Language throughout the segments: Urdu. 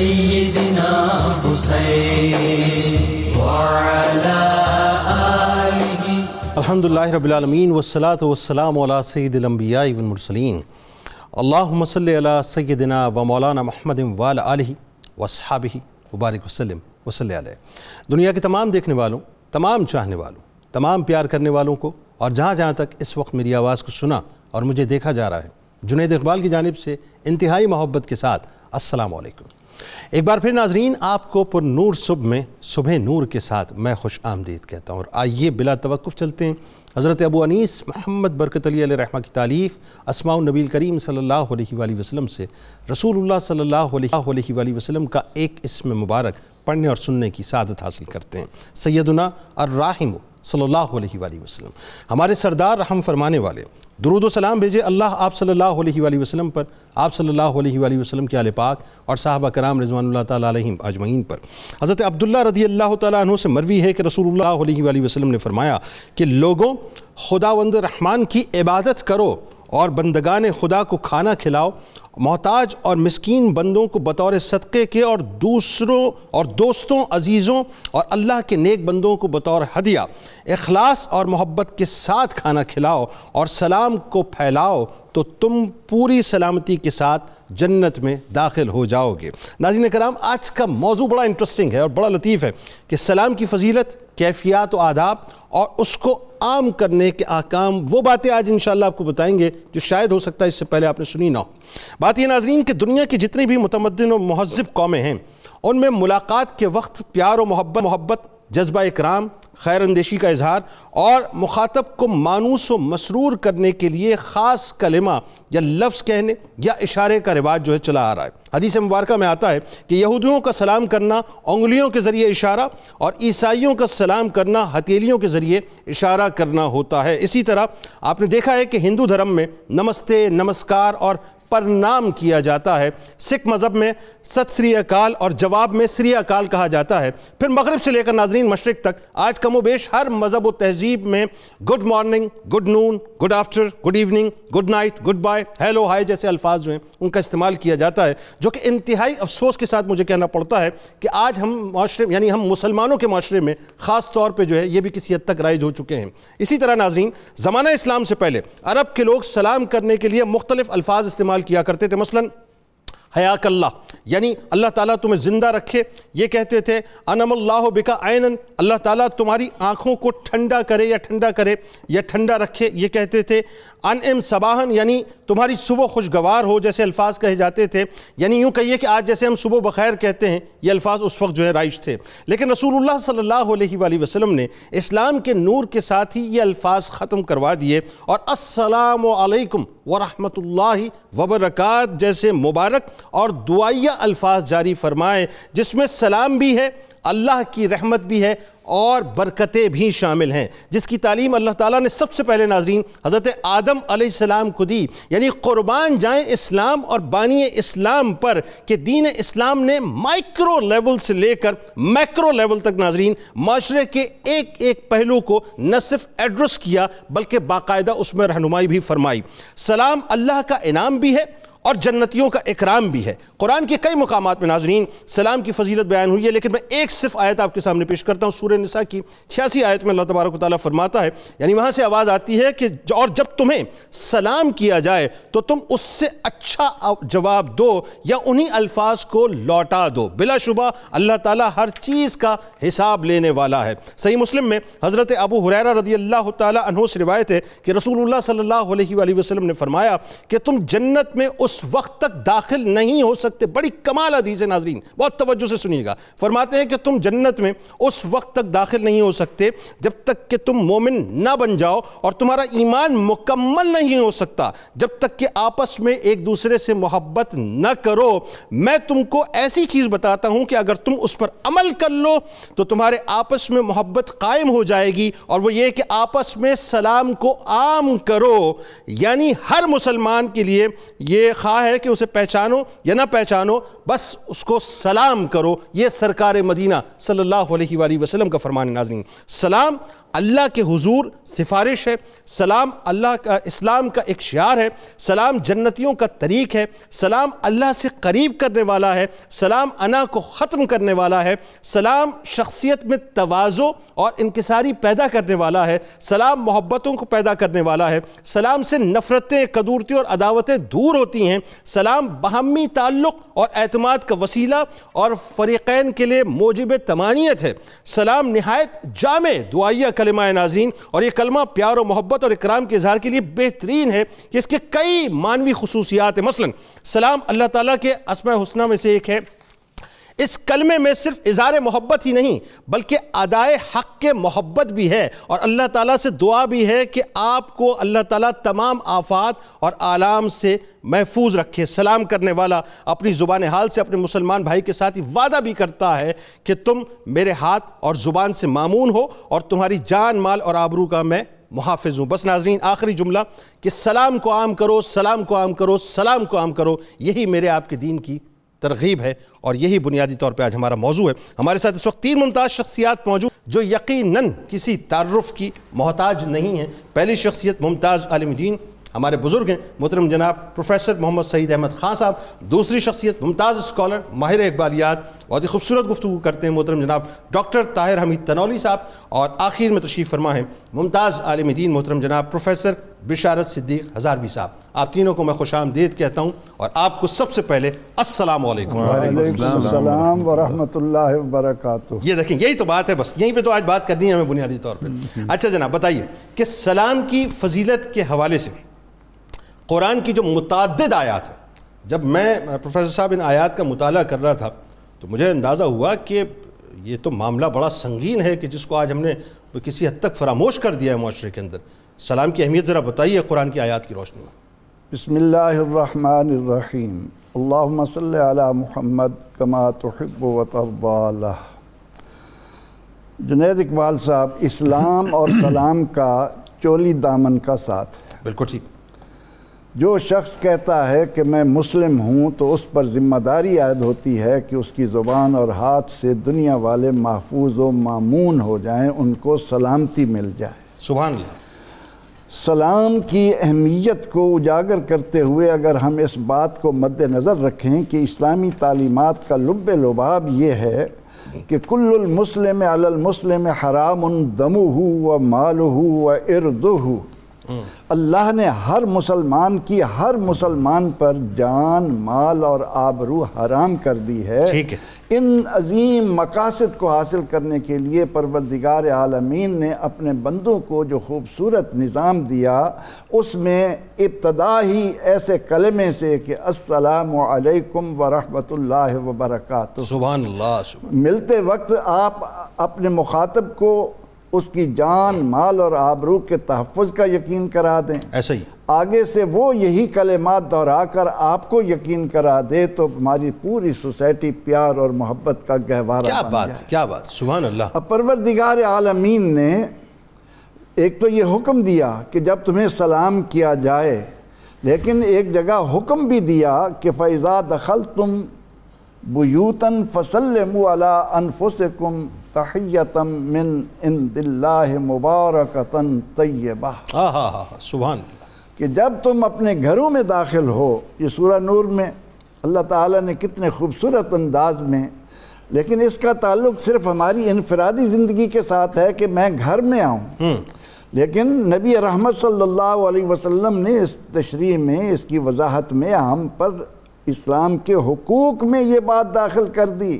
وسيدنا حسين وعلى آله الحمد لله رب العالمين والصلاة والسلام على سيد الأنبياء والمرسلين اللهم صل على سيدنا ومولانا محمد وعلى آله وصحابه وبارك وسلم، وصلی علیہ۔ دنیا کے تمام دیکھنے والوں، تمام چاہنے والوں، تمام پیار کرنے والوں کو اور جہاں جہاں تک اس وقت میری آواز کو سنا اور مجھے دیکھا جا رہا ہے، جنید اقبال کی جانب سے انتہائی محبت کے ساتھ السلام علیکم۔ ایک بار پھر ناظرین، آپ کو پر نور صبح میں صبح نور کے ساتھ میں خوش آمدید کہتا ہوں۔ اور آئیے بلا توقف چلتے ہیں۔ حضرت ابو انیس محمد برکت علی علیہ رحمہ کی تعلیف اسماء النبی کریم صلی اللہ علیہ وآلہ وسلم سے۔ رسول اللہ صلی اللہ علیہ وآلہ وسلم کا ایک اسم مبارک پڑھنے اور سننے کی سعادت حاصل کرتے ہیں۔ سیدنا الراحم صلی اللہ علیہ وآلہ وسلم۔ ہمارے سردار رحم فرمانے والے درود و سلام بھیجے اللہ آپ صلی اللہ علیہ وآلہ وسلم پر، آپ صلی اللہ علیہ وآلہ وسلم کے آل پاک اور صحابہ کرام رضوان اللہ تعالیٰ علیہم اجمعین پر۔ حضرت عبداللہ رضی اللہ تعالیٰ عنہ سے مروی ہے کہ رسول اللہ علیہ وآلہ وسلم نے فرمایا کہ لوگوں، خداوند رحمان کی عبادت کرو اور بندگان خدا کو کھانا کھلاؤ محتاج اور مسکین بندوں کو بطور صدقے کے اور دوسروں اور دوستوں، عزیزوں اور اللہ کے نیک بندوں کو بطور ہدیہ، اخلاص اور محبت کے ساتھ کھانا کھلاؤ اور سلام کو پھیلاؤ تو تم پوری سلامتی کے ساتھ جنت میں داخل ہو جاؤ گے۔ ناظرین کرام، آج کا موضوع بڑا انٹرسٹنگ ہے اور بڑا لطیف ہے کہ سلام کی فضیلت کیفیات و آداب اور اس کو عام کرنے کے احکام، وہ باتیں آج انشاءاللہ آپ کو بتائیں گے جو شاید ہو سکتا ہے اس سے پہلے آپ نے سنی نہ ہو۔ بات یہ ناظرین کہ دنیا کی جتنی بھی متمدن و مہذب قومیں ہیں، ان میں ملاقات کے وقت پیار و محبت محبت، جذبہ اکرام خیر اندیشی کا اظہار اور مخاطب کو مانوس و مسرور کرنے کے لیے خاص کلمہ یا لفظ کہنے یا اشارے کا رواج جو ہے چلا آ رہا ہے۔ حدیث مبارکہ میں آتا ہے کہ یہودیوں کا سلام کرنا، انگلیوں کے ذریعے اشارہ اور عیسائیوں کا سلام کرنا ہتیلیوں کے ذریعے اشارہ کرنا ہوتا ہے۔ اسی طرح آپ نے دیکھا ہے کہ ہندو دھرم میں نمستے، نمسکار اور پرنام کیا جاتا ہے۔ سکھ مذہب میں ست سری اکال اور جواب میں سری اکال کہا جاتا ہے۔ پھر مغرب سے لے کر ناظرین مشرق تک، آج کم و بیش ہر مذہب و تہذیب میں good morning good noon good after good evening good night good bye hello hi جیسے الفاظ جو ہیں، ان کا استعمال کیا جاتا ہے۔ جو کہ انتہائی افسوس کے ساتھ مجھے کہنا پڑتا ہے کہ آج ہم معاشرے یعنی ہم مسلمانوں کے معاشرے میں خاص طور پہ جو ہے، یہ بھی کسی حد تک رائج ہو چکے ہیں۔ اسی طرح ناظرین، زمانہ اسلام سے پہلے عرب کے لوگ سلام کرنے کے لیے مختلف الفاظ استعمال کیا کرتے تھے مثلا، حیاک اللہ یعنی اللہ تعالیٰ تمہیں زندہ رکھے۔ یہ کہتے تھے انم اللہ بکا عینن اللہ تعالیٰ تمہاری آنکھوں کو ٹھنڈا کرے یا ٹھنڈا کرے یا ٹھنڈا رکھے۔ یہ کہتے تھے ان ام صباہن یعنی تمہاری صبح خوشگوار ہو جیسے الفاظ کہے جاتے تھے۔ یعنی یوں کہیے کہ آج جیسے ہم صبح بخیر کہتے ہیں، یہ الفاظ اس وقت جو ہے رائج تھے۔ لیکن رسول اللہ صلی اللہ علیہ وآلہ وسلم نے اسلام کے نور کے ساتھ ہی یہ الفاظ ختم کروا دیے اور السلام علیکم ورحمۃ اللہ وبرکات جیسے مبارک اور دعائیہ الفاظ جاری فرمائے، جس میں سلام بھی ہے اللہ کی رحمت بھی ہے اور برکتیں بھی شامل ہیں۔ جس کی تعلیم اللہ تعالیٰ نے سب سے پہلے ناظرین حضرت آدم علیہ السلام کو دی۔ یعنی قربان جائیں اسلام اور بانی اسلام پر کہ دین اسلام نے مائکرو لیول سے لے کر میکرو لیول تک ناظرین معاشرے کے ایک ایک پہلو کو نہ صرف ایڈریس کیا بلکہ باقاعدہ اس میں رہنمائی بھی فرمائی۔ سلام اللہ کا انعام بھی ہے اور جنتیوں کا اکرام بھی ہے۔ قرآن کے کئی مقامات میں ناظرین، سلام کی فضیلت بیان ہوئی ہے، لیکن میں ایک صرف آیت آپ کے سامنے پیش کرتا ہوں۔ سورہ نساء کی چھیاسی آیت میں اللہ تبارک و تعالیٰ فرماتا ہے یعنی وہاں سے آواز آتی ہے کہ اور جب تمہیں سلام کیا جائے، تو تم اس سے اچھا جواب دو یا انہی الفاظ کو لوٹا دو۔ بلا شبہ اللہ تعالیٰ ہر چیز کا حساب لینے والا ہے۔ صحیح مسلم میں حضرت ابو حریرہ رضی اللہ تعالیٰ عنہ سے روایت ہے کہ رسول اللہ صلی اللہ علیہ وآلہ وسلم نے فرمایا کہ تم جنت میں اس اس وقت تک داخل نہیں ہو سکتے۔ بڑی کمال حدیث ہے ناظرین، بہت توجہ سے سنیے گا۔ فرماتے ہیں کہ تم جنت میں اس وقت تک داخل نہیں ہو سکتے جب تک کہ تم مومن نہ بن جاؤ اور تمہارا ایمان مکمل نہیں ہو سکتا۔ جب تک کہ آپس میں ایک دوسرے سے محبت نہ کرو۔ میں تم کو ایسی چیز بتاتا ہوں کہ اگر تم اس پر عمل کر لو تو تمہارے آپس میں محبت قائم ہو جائے گی۔ اور وہ یہ کہ آپس میں سلام کو عام کرو۔ یعنی ہر مسلمان کے لیے یہ خواہ ہے کہ اسے پہچانو یا نہ پہچانو، بس اس کو سلام کرو۔ یہ سرکار مدینہ صلی اللہ علیہ وآلہ وسلم کا فرمان ناظرین سلام اللہ کے حضور سفارش ہے، سلام اللہ کا، اسلام کا ایک شعار ہے، سلام جنتیوں کا طریق ہے، سلام اللہ سے قریب کرنے والا ہے، سلام انا کو ختم کرنے والا ہے، سلام شخصیت میں توازو اور انکساری پیدا کرنے والا ہے، سلام محبتوں کو پیدا کرنے والا ہے، سلام سے نفرتیں، قدورتیں اور عداوتیں دور ہوتی ہیں، سلام باہمی تعلق اور اعتماد کا وسیلہ اور فریقین کے لیے موجب تمانیت ہے، سلام نہایت جامع دعائیہ کلمہ نازین اور یہ کلمہ پیار و محبت اور اکرام کے اظہار کے لیے بہترین ہے کہ اس کے کئی مانوی خصوصیات ہیں۔ مثلا، سلام اللہ تعالیٰ کے اسماء حسنہ میں سے ایک ہے۔ اس کلمے میں صرف اظہار محبت ہی نہیں، بلکہ ادائے حق کے محبت بھی ہے۔ اور اللہ تعالیٰ سے دعا بھی ہے کہ آپ کو اللہ تعالیٰ تمام آفات اور آلام سے محفوظ رکھے۔ سلام کرنے والا اپنی زبان حال سے اپنے مسلمان بھائی کے ساتھ ہی وعدہ بھی کرتا ہے کہ تم میرے ہاتھ اور زبان سے معمون ہو اور تمہاری جان، مال اور آبرو کا میں محافظ ہوں۔ بس ناظرین، آخری جملہ کہ سلام کو عام کرو، سلام کو عام کرو، سلام کو عام کرو، یہی میرے آپ کے دین کی ترغیب ہے اور یہی بنیادی طور پہ آج ہمارا موضوع ہے۔ ہمارے ساتھ اس وقت تین ممتاز شخصیات موجود جو یقیناً کسی تعارف کی محتاج نہیں ہیں۔ پہلی شخصیت ممتاز عالم دین ہمارے بزرگ ہیں، محترم جناب پروفیسر محمد سعید احمد خان صاحب۔ دوسری شخصیت ممتاز اسکالر ماہر اقبالیات بہت ہی خوبصورت گفتگو کرتے ہیں محترم جناب ڈاکٹر طاہر حمید تنولی صاحب اور آخر میں تشریف فرما ہے ممتاز عالم دین محترم جناب پروفیسر بشارت صدیق ہزاروی صاحب۔ آپ تینوں کو میں خوش آمدید کہتا ہوں اور آپ کو سب سے پہلے السلام علیکم۔ وعلیکم السلام۔ ورحمۃ اللہ وبرکاتہ۔ یہ دیکھیں یہی تو بات ہے بس یہیں پہ تو آج بات کرنی ہے ہمیں بنیادی طور پہ اچھا جناب بتائیے کہ سلام کی فضیلت کے حوالے سے قرآن کی جو متعدد آیات ہیں جب میں پروفیسر صاحب ان آیات کا مطالعہ کر رہا تھا تو مجھے اندازہ ہوا کہ یہ تو معاملہ بڑا سنگین ہے کہ جس کو آج ہم نے کسی حد تک فراموش کر دیا ہے معاشرے کے اندر۔ سلام کی اہمیت ذرا بتائیے قرآن کی آیات کی روشنی میں۔ بسم اللہ الرحمن الرحیم۔ اللہم صلی علی محمد کما تحب و ترضى جنید اقبال صاحب اسلام اور سلام کا چولی دامن کا ساتھ ہے۔ بالکل ٹھیک۔ جو شخص کہتا ہے کہ میں مسلم ہوں تو اس پر ذمہ داری عائد ہوتی ہے کہ اس کی زبان اور ہاتھ سے دنیا والے محفوظ و معمون ہو جائیں ان کو سلامتی مل جائے۔ سبحان اللہ۔ سلام کی اہمیت کو اجاگر کرتے ہوئے اگر ہم اس بات کو مد نظر رکھیں کہ اسلامی تعلیمات کا لب لباب یہ ہے کہ کل المسلم علی المسلم حرام دمہ و مالہ و اردہ اللہ نے ہر مسلمان کی ہر مسلمان پر جان مال اور آبرو حرام کر دی ہے۔ ان عظیم مقاصد کو حاصل کرنے کے لیے پروردگار عالمین نے اپنے بندوں کو جو خوبصورت نظام دیا اس میں ابتدا ہی ایسے کلمے سے کہ السلام علیکم ورحمۃ اللہ وبرکاتہ۔ سبحان اللہ سبحان ملتے وقت آپ اپنے مخاطب کو اس کی جان مال اور آبرو کے تحفظ کا یقین کرا دیں۔ ایسا ہی۔ آگے سے وہ یہی کلمات دہرا کر آپ کو یقین کرا دے تو ہماری پوری سوسائٹی پیار اور محبت کا گہوارہ کیا بات جائے۔ کیا بات۔ سبحان اللہ۔ اب پروردگار عالمین نے ایک تو یہ حکم دیا کہ جب تمہیں سلام کیا جائے لیکن ایک جگہ حکم بھی دیا کہ فیضا دخل تم بیوتن فسلموا علی انفسکم تحیتم من عند اللہ مبارکتن طیبہ۔ ہاں ہاں ہاں سبحان اللہ۔ کہ جب تم اپنے گھروں میں داخل ہو یہ سورہ نور میں اللہ تعالیٰ نے کتنے خوبصورت انداز میں لیکن اس کا تعلق صرف ہماری انفرادی زندگی کے ساتھ ہے کہ میں گھر میں آؤں۔ لیکن نبی رحمت صلی اللہ علیہ وسلم نے اس تشریح میں اس کی وضاحت میں ہم پر اسلام کے حقوق میں یہ بات داخل کر دی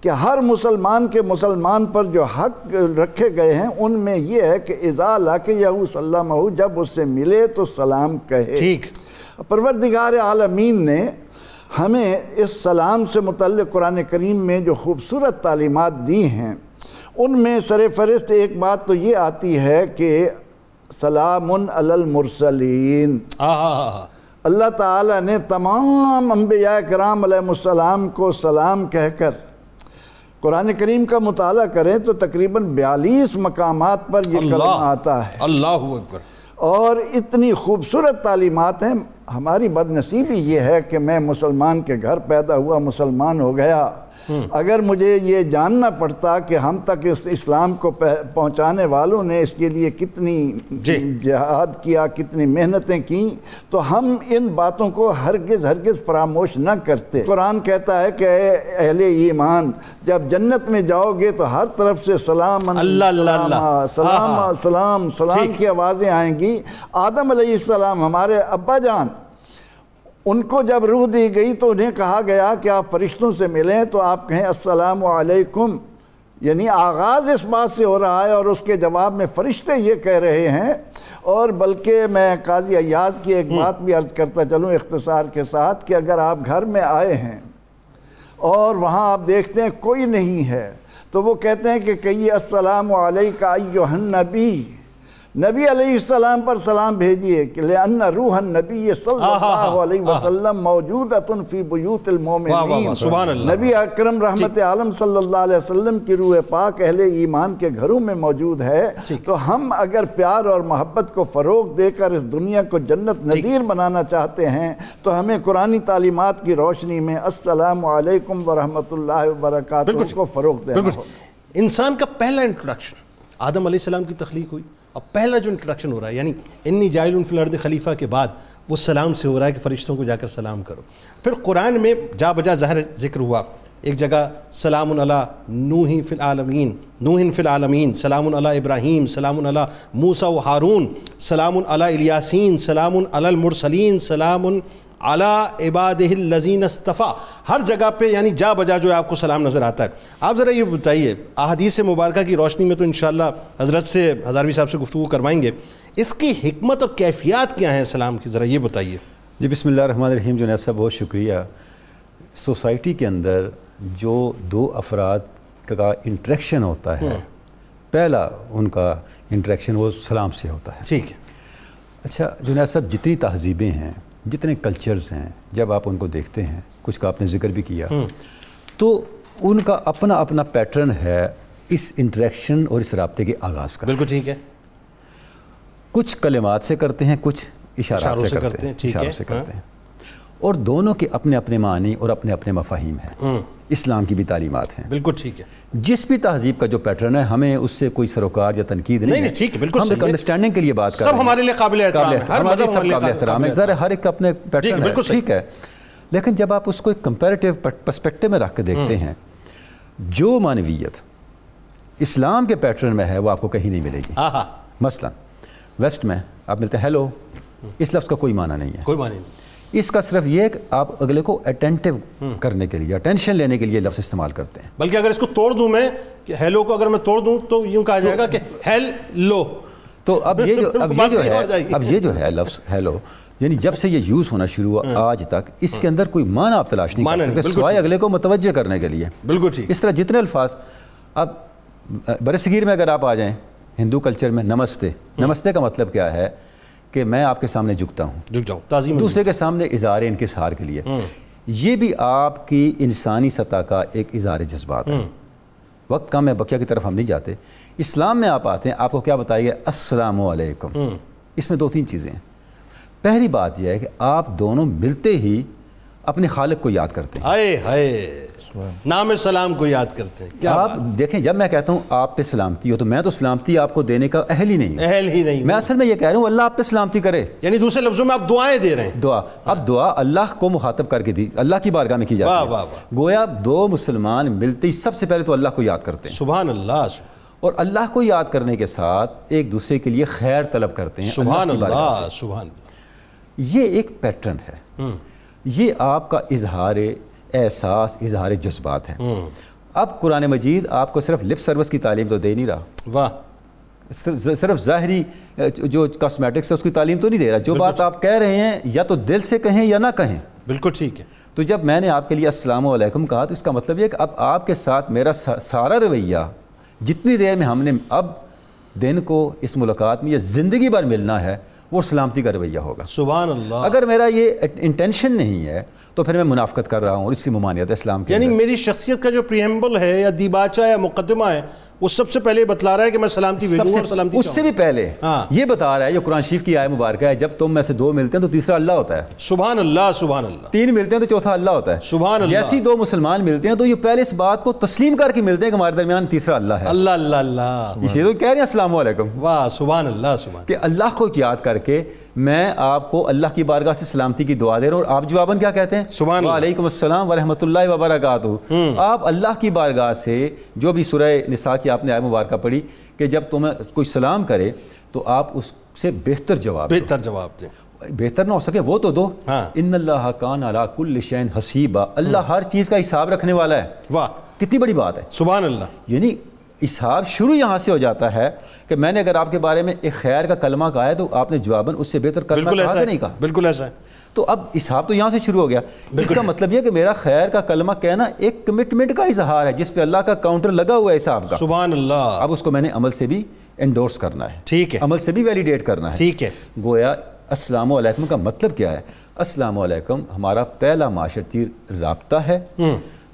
کہ ہر مسلمان کے مسلمان پر جو حق رکھے گئے ہیں ان میں یہ ہے کہ اذا لاک یہو صلی اللہ جب اس سے ملے تو سلام کہے۔ ٹھیک۔ پروردگار عالمین نے ہمیں اس سلام سے متعلق قرآن کریم میں جو خوبصورت تعلیمات دی ہیں ان میں سر فہرست ایک بات تو یہ آتی ہے کہ سلام علی المرسلین۔ ہاں اللہ تعالیٰ نے تمام انبیاء کرام علیہ السلام کو سلام کہہ کر قرآن کریم کا مطالعہ کریں تو تقریباً بیالیس مقامات پر یہ کلمہ اللہ آتا ہے۔ اللہ اکبر۔ اور اتنی خوبصورت تعلیمات ہیں۔ ہماری بد نصیبی یہ ہے کہ میں مسلمان کے گھر پیدا ہوا مسلمان ہو گیا۔ اگر مجھے یہ جاننا پڑتا کہ ہم تک اس اسلام کو پہ- پہنچانے والوں نے اس کے لیے کتنی جی۔ جہاد کیا کتنی محنتیں کیں تو ہم ان باتوں کو ہرگز ہرگز فراموش نہ کرتے قرآن کہتا ہے کہ اے اہل ایمان جب جنت میں جاؤ گے تو ہر طرف سے سلام اللہ اللہ اللہ سلام۔ سلام سلام۔ کی آوازیں آئیں گی آدم علیہ السلام ہمارے ابا جان ان کو جب روح دی گئی تو انہیں کہا گیا کہ آپ فرشتوں سے ملیں تو آپ کہیں السلام علیکم۔ یعنی آغاز اس بات سے ہو رہا ہے اور اس کے جواب میں فرشتے یہ کہہ رہے ہیں۔ اور بلکہ میں قاضی ایاز کی ایک بات بھی عرض کرتا چلوں اختصار کے ساتھ کہ اگر آپ گھر میں آئے ہیں اور وہاں آپ دیکھتے ہیں کوئی نہیں ہے تو وہ کہتے ہیں کہ کہیے السلام علیکہ ایوہ النبی۔ نبی علیہ السلام پر سلام بھیجیے کہ لأن روح النبی صلی اللہ علیہ وسلم موجودت فی بیوت المومنین واہ، سبحان اللہ۔ نبی اکرم رحمت عالم صلی اللہ علیہ وسلم کی روح پاک اہل ایمان کے گھروں میں موجود ہے تو ہم اگر پیار اور محبت کو فروغ دے کر اس دنیا کو جنت نظیر بنانا چاہتے ہیں تو ہمیں قرآنی تعلیمات کی روشنی میں السلام علیکم ورحمۃ اللہ وبرکاتہ کو فروغ دینا انسان کا پہلا انٹروڈکشن آدم علیہ السلام کی تخلیق ہوئی۔ اور پہلا جو انٹروڈکشن ہو رہا ہے یعنی انی جائل فی الارض خلیفہ کے بعد وہ سلام سے ہو رہا ہے کہ فرشتوں کو جا کر سلام کرو۔ پھر قرآن میں جا بجا ظاہر ذکر ہوا، ایک جگہ سلام علی نوح فی العالمین، نوح فی العالمین، سلام اللہ ابراہیم، سلام علی موسیٰ و ہارون، سلام علی الیاسین، سلام علی المرسلین، سلام علی عبادہ الذین اصطفیٰ ہر جگہ پہ یعنی جا بجا جو آپ کو سلام نظر آتا ہے۔ آپ ذرا یہ بتائیے احادیث مبارکہ کی روشنی میں تو انشاءاللہ حضرت سے ہزاروی صاحب سے گفتگو کروائیں گے۔ اس کی حکمت اور کیفیات کیا ہیں سلام کی؟ ذرا یہ بتائیے۔ جی بسم اللہ الرحمن الرحیم۔ جنید صاحب بہت شکریہ۔ سوسائٹی کے اندر جو دو افراد کا انٹریکشن ہوتا ہے پہلا ان کا انٹریکشن وہ سلام سے ہوتا ہے۔ ٹھیک ہے۔ اچھا جنید صاحب جتنی تہذیبیں ہیں جتنے کلچرز ہیں جب آپ ان کو دیکھتے ہیں کچھ کا آپ نے ذکر بھی کیا۔ تو ان کا اپنا اپنا پیٹرن ہے اس انٹریکشن اور اس رابطے کے آغاز کا۔ بالکل ٹھیک ہے۔ کچھ کلمات سے کرتے ہیں کچھ اشاروں سے کرتے ہیں، اشاروں سے ہاں۔ کرتے ہیں۔ اور دونوں کے اپنے اپنے معنی اور اپنے اپنے مفاہیم ہیں۔ اسلام کی بھی تعلیمات ہیں۔ بالکل ٹھیک ہے۔ جس بھی تہذیب کا جو پیٹرن ہے ہمیں اس سے کوئی سروکار یا تنقید نہیں، نہیں، ٹھیک ہے، بالکل ہم ایک ہے۔ انڈرسٹینڈنگ کے لیے بات کر سب رہے ہیں۔ ہمارے لیے قابل احترام ہے، ہر مذہب سب قابل احترام ہے۔ ہے، ہر ایک کا اپنے ٹھیک ہے، پیٹرن ہے بالکل صحیح۔ ٹھیک ہے۔ لیکن جب آپ اس کو ایک کمپیریٹیو پرسپیکٹو میں رکھ کے دیکھتے ہیں جو معنویت اسلام کے پیٹرن میں ہے وہ آپ کو کہیں نہیں ملے گی۔ مثلا ویسٹ میں آپ ملتے ہیں ہیلو اس لفظ کا کوئی معنی نہیں ہے۔ کوئی معنی نہیں۔ اس کا صرف یہ کہ آپ اگلے کو اٹینٹیو کرنے کے لیے اٹینشن لینے کے لیے لفظ استعمال کرتے ہیں۔ بلکہ اگر اس کو توڑ دوں میں کہ ہیلو کو اگر میں توڑ دوں تو یوں کہا جائے گا کہ ہیل لو تو اب یہ جو اب یہ جو ہے۔ اب یہ جو ہے لفظ ہیلو یعنی جب سے یہ یوز ہونا شروع ہوا آج تک اس کے اندر کوئی معنی آپ تلاش نہیں کر سکتے سوائے۔ اگلے کو متوجہ کرنے کے لیے۔ بالکل ٹھیک۔ اس طرح جتنے الفاظ اب برصغیر میں اگر آپ آ جائیں ہندو کلچر میں نمستے نمستے کا مطلب کیا ہے؟ کہ میں آپ کے سامنے جھکتا ہوں۔ جھک جاؤ تعظیم دوسرے کے سامنے اظہار انکسار کے لیے۔ یہ بھی آپ کی انسانی سطح کا ایک اظہار جذبات ہے۔ وقت کم ہے بقیہ کی طرف ہم نہیں جاتے۔ اسلام میں آپ آتے ہیں آپ کو کیا بتائیے؟ السلام علیکم۔ اس میں دو تین چیزیں ہیں۔ پہلی بات یہ ہے کہ آپ دونوں ملتے ہی اپنے خالق کو یاد کرتے ہیں۔ نام سلام کو یاد کرتے ہیں۔ کیا آپ دیکھیں جب میں کہتا ہوں آپ پہ سلامتی ہو تو میں تو سلامتی آپ کو دینے کا اہل ہی نہیں اہل ہی نہیں میں اصل میں یہ کہہ رہا ہوں اللہ آپ پہ سلامتی کرے۔ یعنی دوسرے لفظوں میں آپ دعائیں دے رہے ہیں۔ دعا۔ اب دعا اللہ کو مخاطب کر کے دی اللہ کی بارگاہ میں کی جاتی ہے۔ گویا دو مسلمان ملتے ہی سب سے پہلے تو اللہ کو یاد کرتے ہیں۔ سبحان اللہ اور اللہ کو یاد کرنے کے ساتھ ایک دوسرے کے لیے خیر طلب کرتے ہیں۔ سبحان اللہ سبحان۔ یہ ایک پیٹرن ہے۔ یہ آپ کا اظہار احساس اظہار جذبات ہے اب قرآن مجید آپ کو صرف لپ سروس کی تعلیم تو دے نہیں رہا۔ واہ۔ صرف ظاہری جو کاسمیٹکس ہے اس کی تعلیم تو نہیں دے رہا۔ جو بات آپ کہہ رہے ہیں یا تو دل سے کہیں یا نہ کہیں۔ بالکل ٹھیک ہے۔ تو جب میں نے آپ کے لیے السلام علیکم کہا تو اس کا مطلب یہ کہ اب آپ کے ساتھ میرا سا- سارا رویہ جتنی دیر میں ہم نے اب دن کو اس ملاقات میں یا زندگی بھر ملنا ہے وہ سلامتی کا رویہ ہوگا۔ سبحان اللہ۔ اگر میرا یہ انٹینشن نہیں ہے تو پھر میں منافقت کر رہا ہوں اور اس کی ممانعت ہے اسلام کے یعنی۔ میری شخصیت کا جو پریمبل ہے یا دیباچہ یا مقدمہ ہے وہ سب سے پہلے بتلا رہا ہے کہ میں سلامتی بھیجوں اور سلامتی اس سے بھی پہلے ہاں۔ یہ بتا رہا ہے جو قرآن شریف کی آئے مبارکہ ہے جب تم میں سے دو ملتے ہیں تو تیسرا اللہ ہوتا ہے۔ سبحان اللہ سبحان اللہ۔ تین ملتے ہیں تو چوتھا اللہ ہوتا ہے۔ سبحان اللہ۔ جیسی دو مسلمان ملتے ہیں تو یہ پہلے اس بات کو تسلیم کر کے ملتے ہیں کہ ہمارے درمیان تیسرا اللہ ہے۔ اللہ اللہ اللہ۔ اس لیے تو کہہ رہے ہیں السلام علیکم۔ واہ سبحان اللہ سبحان کہ اللہ کو یاد کر کے میں آپ کو اللہ کی بارگاہ سے سلامتی کی دعا دے رہا ہوں اور آپ جواباً کیا کہتے ہیں؟ سبحان۔ وعلیکم السلام ورحمۃ اللہ وبرکاتہ۔ آپ اللہ کی بارگاہ سے جو بھی سورہ نساء کی آپ نے آئے مبارکہ پڑھی کہ جب تمہیں کوئی سلام کرے تو آپ اس سے بہتر جواب بہتر جواب دیں۔ بہتر نہ ہو سکے وہ تو دو۔ ہاں۔ ان اللہ کان علی کل شین حسیبہ اللہ ہر چیز کا حساب رکھنے والا ہے۔ واہ۔ کتنی بڑی بات ہے۔ سبحان اللہ۔ یعنی حساب شروع یہاں سے ہو جاتا ہے کہ میں نے اگر آپ کے بارے میں ایک خیر کا کلمہ کہا ہے تو آپ نے جواباً اس سے بہتر کلمہ کہا کہ نہیں کہا؟ بالکل ایسا ہے۔ تو اب حساب تو یہاں سے شروع ہو گیا۔ اس کا مطلب یہ کہ میرا خیر کا کلمہ کہنا ایک کمٹمنٹ کا اظہار ہے جس پہ اللہ کا کاؤنٹر لگا ہوا ہے حساب کا۔ سبحان اللہ۔ اب اس کو میں نے عمل سے بھی انڈورس کرنا ہے۔ ٹھیک ہے۔ عمل سے بھی ویلیڈیٹ کرنا ہے۔ ٹھیک ہے۔ گویا السلام علیکم کا مطلب کیا ہے؟ السلام علیکم ہمارا پہلا معاشرتی رابطہ ہے۔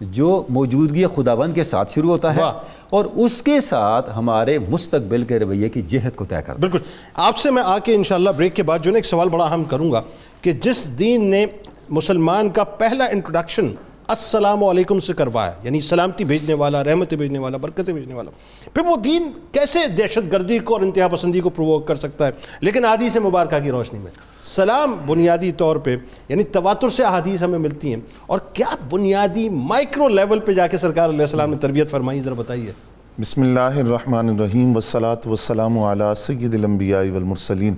جو موجودگی خداوند کے ساتھ شروع ہوتا ہے۔ اور اس کے ساتھ ہمارے مستقبل کے رویے کی جہت کو طے کرتا ہے بالکل آپ سے میں آ کے انشاءاللہ بریک کے بعد جو نا ایک سوال بڑا اہم کروں گا کہ جس دین نے مسلمان کا پہلا انٹروڈکشن السلام علیکم سے کروایا یعنی سلامتی بھیجنے والا رحمتیں بھیجنے والا برکتیں بھیجنے والا۔ پھر وہ دین کیسے دہشت گردی کو اور انتہا پسندی کو پرووک کر سکتا ہے؟ لیکن حدیث مبارکہ کی روشنی میں۔ سلام بنیادی طور پہ یعنی تواتر سے احادیث ہمیں ملتی ہیں۔ اور کیا بنیادی مائکرو لیول پہ جا کے سرکار علیہ السلام نے تربیت فرمائی؟ ذرا بتائیے۔ بسم اللہ الرحمن الرحیم والصلاة والسلام علی سید الانبیاء والمرسلین۔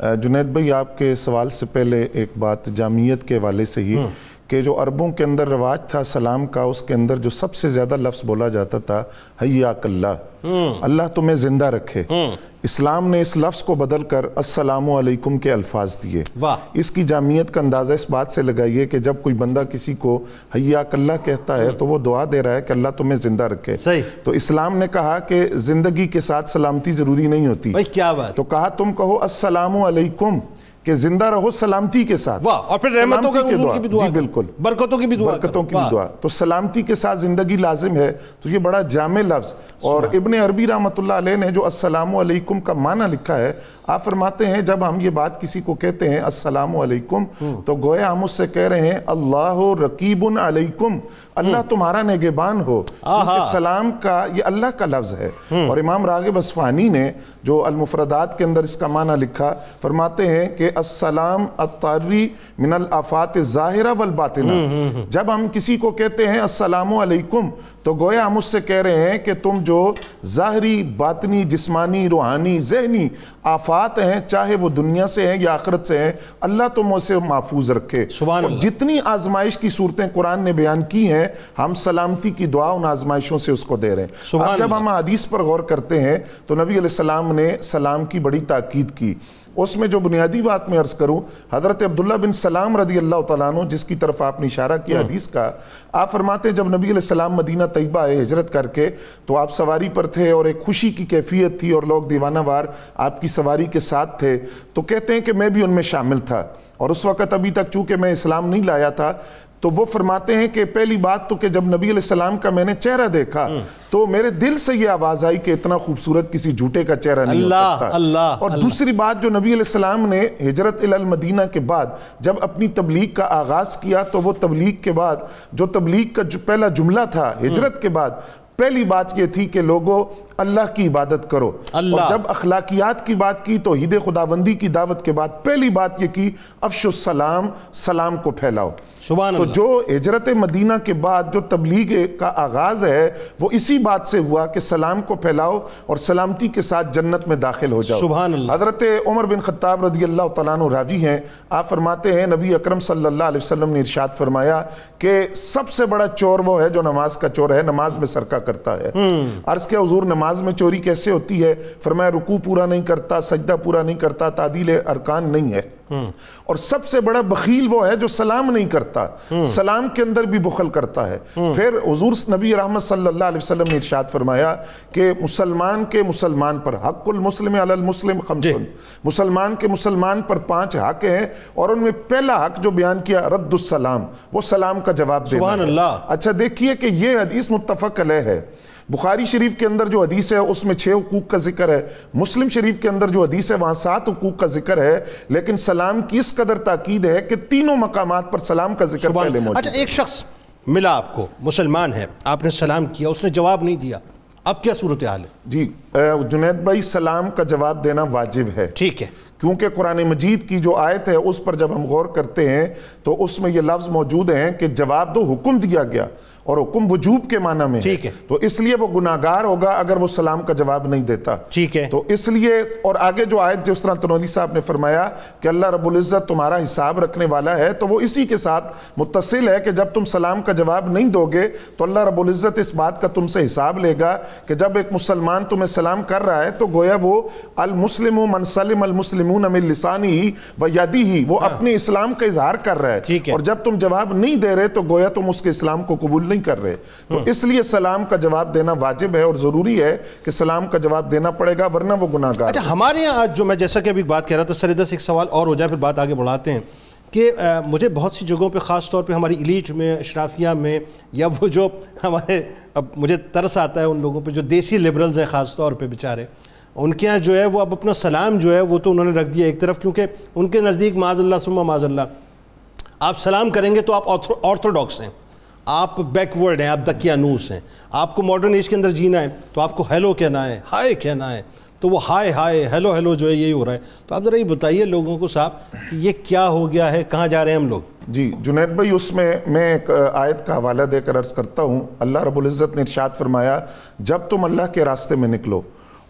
جنید بھائی آپ کے سوال سے پہلے ایک بات جامعیت کے والے سے ہی۔ کہ جو عربوں کے اندر رواج تھا سلام کا اس کے اندر جو سب سے زیادہ لفظ بولا جاتا تھا حیاک اللہ اللہ تمہیں زندہ رکھے۔ اسلام نے اس لفظ کو بدل کر السلام علیکم کے الفاظ دیے۔ اس کی جامعیت کا اندازہ اس بات سے لگائیے کہ جب کوئی بندہ کسی کو حیاک اللہ کہتا ہے تو وہ دعا دے رہا ہے کہ اللہ تمہیں زندہ رکھے۔ صحیح۔ تو اسلام نے کہا کہ زندگی کے ساتھ سلامتی ضروری نہیں ہوتی۔ کیا بات۔ تو کہا تم کہو السلام علیکم۔ کہ زندہ رہو سلامتی کے ساتھ۔ واہ اور پھر رحمتوں کے حضور کی بھی دعا جی بالکل۔ برکتوں کی بھی دعا برکتوں کی۔ بھی۔ دعا۔ تو سلامتی کے ساتھ زندگی لازم ہے۔ تو یہ بڑا جامع لفظ۔ اور ابن عربی رحمۃ اللہ علیہ نے جو السلام علیکم کا معنی لکھا ہے آپ فرماتے ہیں جب ہم یہ بات کسی کو کہتے ہیں السلام علیکم تو گویا ہم اس سے کہہ رہے ہیں اللہ رقیب علیکم اللہ تمہارا نگبان ہو۔ سلام کا یہ اللہ کا لفظ ہے۔ اور امام راغب اصفہانی نے جو المفردات کے اندر اس کا معنی لکھا فرماتے ہیں کہ السلام الطاری من الافات الظاہرہ والباطنہ۔ جب ہم کسی کو کہتے ہیں السلام علیکم تو گویا ہم اس سے کہہ رہے ہیں کہ تم جو ظاہری باطنی جسمانی روحانی ذہنی آفات ہیں چاہے وہ دنیا سے ہیں یا آخرت سے ہیں اللہ تم اسے محفوظ رکھے سبحان اور اللہ۔ جتنی آزمائش کی صورتیں قرآن نے بیان کی ہیں ہم سلامتی کی دعا ان آزمائشوں سے اس کو دے رہے ہیں سبحان جب اللہ۔ ہم حدیث پر غور کرتے ہیں تو نبی علیہ السلام نے سلام کی بڑی تاکید کی اس میں جو بنیادی بات میں عرض کروں حضرت عبداللہ بن سلام رضی اللہ تعالیٰ عنہ جس کی طرف آپ نے اشارہ کیا حدیث کا آپ فرماتے ہیں جب نبی علیہ السلام مدینہ طیبہ آئے ہجرت کر کے تو آپ سواری پر تھے اور ایک خوشی کی کیفیت تھی اور لوگ دیوانہ وار آپ کی سواری کے ساتھ تھے تو کہتے ہیں کہ میں بھی ان میں شامل تھا۔ اور اس وقت ابھی تک چونکہ میں اسلام نہیں لایا تھا تو وہ فرماتے ہیں کہ پہلی بات تو کہ جب نبی علیہ السلام کا میں نے چہرہ دیکھا تو میرے دل سے یہ آواز آئی کہ اتنا خوبصورت کسی جھوٹے کا چہرہ نہیں ہو اللہ، سکتا۔ اللہ، اور دوسری بات جو نبی علیہ السلام نے ہجرت المدینہ کے بعد جب اپنی تبلیغ کا آغاز کیا تو وہ تبلیغ کے بعد جو تبلیغ کا جو پہلا جملہ تھا ہجرت کے بعد پہلی بات یہ تھی کہ لوگوں اللہ کی عبادت کرو۔ اللہ۔ اور جب اخلاقیات کی بات کی تو ہید خداوندی کی دعوت کے بعد پہلی بات یہ کی افش السلام سلام کو پھیلاؤ۔ سبحان تو اللہ۔ جو ہجرت مدینہ کے بعد جو تبلیغ کا آغاز ہے وہ اسی بات سے ہوا کہ سلام کو پھیلاؤ اور سلامتی کے ساتھ جنت میں داخل ہو جاؤ۔ سبحان اللہ۔ حضرت عمر بن خطاب رضی اللہ تعالیٰ عنہ راوی ہیں۔ آپ فرماتے ہیں نبی اکرم صلی اللہ علیہ وسلم نے ارشاد فرمایا کہ سب سے بڑا چور وہ ہے جو نماز کا چور ہے نماز میں سرکہ کرتا ہے۔ عرض کے حضور نماز نماز میں چوری کیسے ہوتی ہے؟ فرمایا رکوع پورا نہیں کرتا سجدہ پورا نہیں کرتا تعدیل ارکان نہیں ہے۔ اور سب سے بڑا بخیل وہ ہے جو سلام نہیں کرتا۔ سلام کے اندر بھی بخل کرتا ہے۔ پھر حضور نبی رحمت صلی اللہ علیہ وسلم نے ارشاد فرمایا کہ مسلمان کے مسلمان پر حق المسلم علی المسلم خمسن مسلمان کے مسلمان پر پانچ حق ہیں اور ان میں پہلا حق جو بیان کیا رد السلام وہ سلام کا جواب دینا سبحان۔ اللہ۔ اچھا دیکھیے کہ یہ حدیث متفق علیہ ہے۔ بخاری شریف کے اندر جو حدیث ہے اس میں چھ حقوق کا ذکر ہے۔ مسلم شریف کے اندر جو حدیث ہے وہاں سات حقوق کا ذکر ہے۔ لیکن سلام کی اس قدر تاکید ہے کہ تینوں مقامات پر سلام کا ذکر پہلے موجود اچھا ایک شخص ملا آپ کو مسلمان ہے آپ نے سلام کیا اس نے جواب نہیں دیا۔ اب کیا صورتحال ہے؟ جی جنید بھائی سلام کا جواب دینا واجب ہے۔ ٹھیک ہے۔ کیونکہ قرآن مجید کی جو آیت ہے اس پر جب ہم غور کرتے ہیں تو اس میں یہ لفظ موجود ہیں کہ جواب دو حکم دیا گیا۔ اور حکم وجوب کے معنی میں ٹھیک ہے۔ تو اس لیے وہ گناہگار ہوگا اگر وہ سلام کا جواب نہیں دیتا ٹھیک ہے۔ تو اس لیے اور آگے جو آیت جس طرح تنولی صاحب نے فرمایا کہ اللہ رب العزت تمہارا حساب رکھنے والا ہے تو وہ اسی کے ساتھ متصل ہے کہ جب تم سلام کا جواب نہیں دو گے تو اللہ رب العزت اس بات کا تم سے حساب لے گا کہ جب ایک مسلمان تمہیں سلام کر رہا ہے تو گویا وہ المسلم من سلم المسلمون من لسانی ہی و یدی ہی وہ اپنے اسلام کا اظہار کر رہا ہے۔ اور جب تم جواب نہیں دے رہے تو گویا تم اس کے اسلام کو قبول نہیں کر رہے۔ تو اس لیے سلام کا جواب دینا واجب ہے اور ضروری ہے کہ سلام کا جواب دینا پڑے گا ورنہ وہ گناہ گار اچھا ہمارے یہاں آج جو میں جیسا کہ ابھی بات کہہ رہا تھا سریدہ سے ایک سوال اور ہو جائے پھر بات آگے بڑھاتے ہیں کہ مجھے بہت سی جگہوں پہ خاص طور پہ ہماری ایلیٹ میں اشرافیہ میں یا وہ جو ہمارے اب مجھے ترس آتا ہے ان لوگوں پہ جو دیسی لبرلز ہیں خاص طور پہ بیچارے ان کے یہاں جو ہے وہ اب اپنا سلام جو ہے وہ تو انہوں نے رکھ دیا ایک طرف کیونکہ ان کے نزدیک معاذ اللہ سما معاذ اللہ۔ آپ سلام کریں گے تو آپ آرتھوڈاکس ہیں۔ آپ بیک ورڈ ہیں، آپ دکیانوس ہیں۔ آپ کو ماڈرن ایج کے اندر جینا ہے، تو آپ کو ہیلو کہنا ہے ہائے کہنا ہے۔ تو وہ ہائے ہائے ہیلو ہیلو جو ہے، یہی ہو رہا ہے۔ تو آپ ذرا یہ بتائیے لوگوں کو صاحب کہ یہ کیا ہو گیا ہے، کہاں جا رہے ہیں ہم لوگ؟ جی جنید بھائی، اس میں میں ایک آیت کا حوالہ دے کر عرض کرتا ہوں۔ اللہ رب العزت نے ارشاد فرمایا، جب تم اللہ کے راستے میں نکلو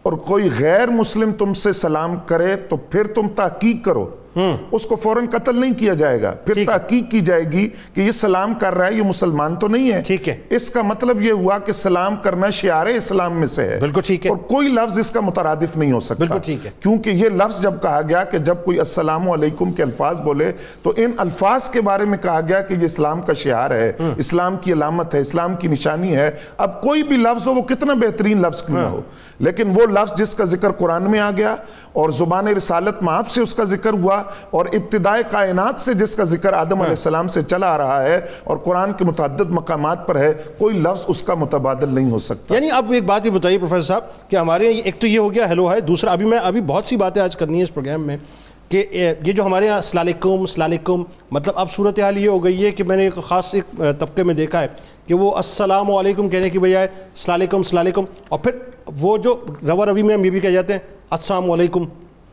اور کوئی غیر مسلم تم سے سلام کرے، تو پھر تم تحقیق کرو۔ اس کو فوراً قتل نہیں کیا جائے گا پھر۔ تحقیق کی جائے گی کہ یہ سلام کر رہا ہے یہ مسلمان تو نہیں ہے ٹھیک ہے۔ اس کا مطلب یہ ہوا کہ سلام کرنا شعار اسلام میں سے ہے بالکل ٹھیک ہے۔ اور کوئی لفظ اس کا مترادف نہیں ہو سکتا بالکل ٹھیک ہے۔ کیونکہ یہ لفظ جب کہا گیا کہ جب کوئی السلام علیکم کے الفاظ بولے تو ان الفاظ کے بارے میں کہا گیا کہ یہ اسلام کا شعار ہے اسلام کی علامت ہے اسلام کی نشانی ہے اب کوئی بھی لفظ ہو وہ کتنا بہترین لفظ کیوں نہ ہو لیکن وہ لفظ جس کا ذکر قرآن میں آ گیا اور زبان رسالت معاف سے اس کا ذکر ہوا اور ابتدائے کائنات سے جس کا ذکر آدم علیہ السلام سے چلا آ رہا ہے اور قرآن کے متعدد مقامات پر ہے کوئی لفظ اس کا متبادل نہیں ہو سکتا۔ یعنی اب ایک بات یہ بتائیے پروفیسر صاحب کہ ہمارے ایک تو یہ ہو گیا ہیلو ہے۔ دوسرا ابھی میں ابھی بہت سی باتیں آج کرنی ہے اس پروگرام میں کہ یہ جو ہمارے یہاں السلام علیکم السلام علیکم مطلب اب صورتحال یہ ہو گئی ہے کہ میں نے ایک خاص ایک طبقے میں دیکھا ہے کہ وہ السلام علیکم کہنے کی بجائے السلام علیکم السلام علیکم اور پھر وہ جو روا روی میں ہم یہ بھی کہہ جاتے ہیں السلام علیکم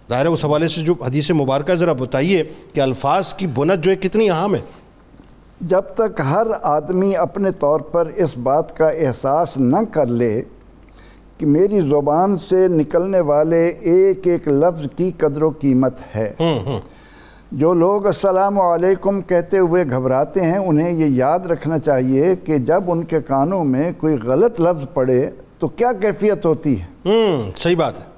ظاہر ہے اس حوالے سے جو حدیث مبارکہ ذرا بتائیے کہ الفاظ کی بنت جو ہے کتنی اہم ہے؟ جب تک ہر آدمی اپنے طور پر اس بات کا احساس نہ کر لے کہ میری زبان سے نکلنے والے ایک ایک لفظ کی قدر و قیمت ہے۔ جو لوگ السلام علیکم کہتے ہوئے گھبراتے ہیں انہیں یہ یاد رکھنا چاہیے کہ جب ان کے کانوں میں کوئی غلط لفظ پڑے تو کیا کیفیت ہوتی ہے؟ صحیح بات ہے۔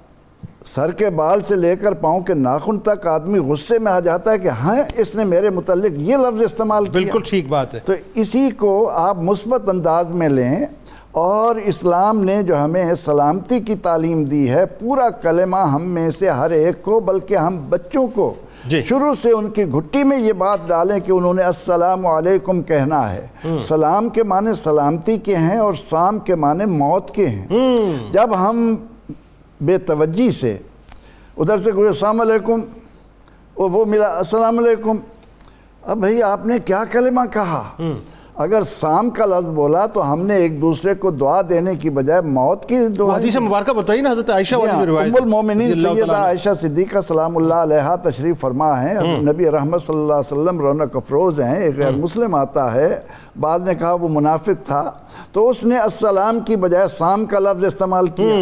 سر کے بال سے لے کر پاؤں کے ناخن تک آدمی غصے میں آ جاتا ہے کہ ہاں اس نے میرے متعلق یہ لفظ استعمال کیا۔ بالکل ٹھیک بات ہے۔ تو اسی کو آپ مثبت انداز میں لیں اور اسلام نے جو ہمیں سلامتی کی تعلیم دی ہے پورا کلمہ ہم میں سے ہر ایک کو بلکہ ہم بچوں کو۔ جی۔ شروع سے ان کی گھٹی میں یہ بات ڈالیں کہ انہوں نے السلام علیکم کہنا ہے۔ سلام کے معنی سلامتی کے ہیں اور سام کے معنی موت کے ہیں۔ جب ہم بے توجہ سے۔ ادھر سے کوئی السلام علیکم۔ وہ ملا، السلام علیکم۔ اب بھئی آپ نے کیا کلمہ کہا؟ اگر سام کا لفظ بولا تو ہم نے ایک دوسرے کو دعا دینے کی بجائے موت کی دعا حدیث مبارکہ بتائیے نا حضرت عائشہ والی جو روایت ام المومنین سیدہ۔ عائشہ صدیقہ سلام اللہ علیہ تشریف فرما ہیں۔ نبی رحمت صلی اللہ علیہ وسلم رونق افروز ہیں۔ ایک غیر مسلم آتا ہے بعد نے کہا وہ منافق تھا۔ تو اس نے السلام کی بجائے سام کا لفظ استعمال کیا۔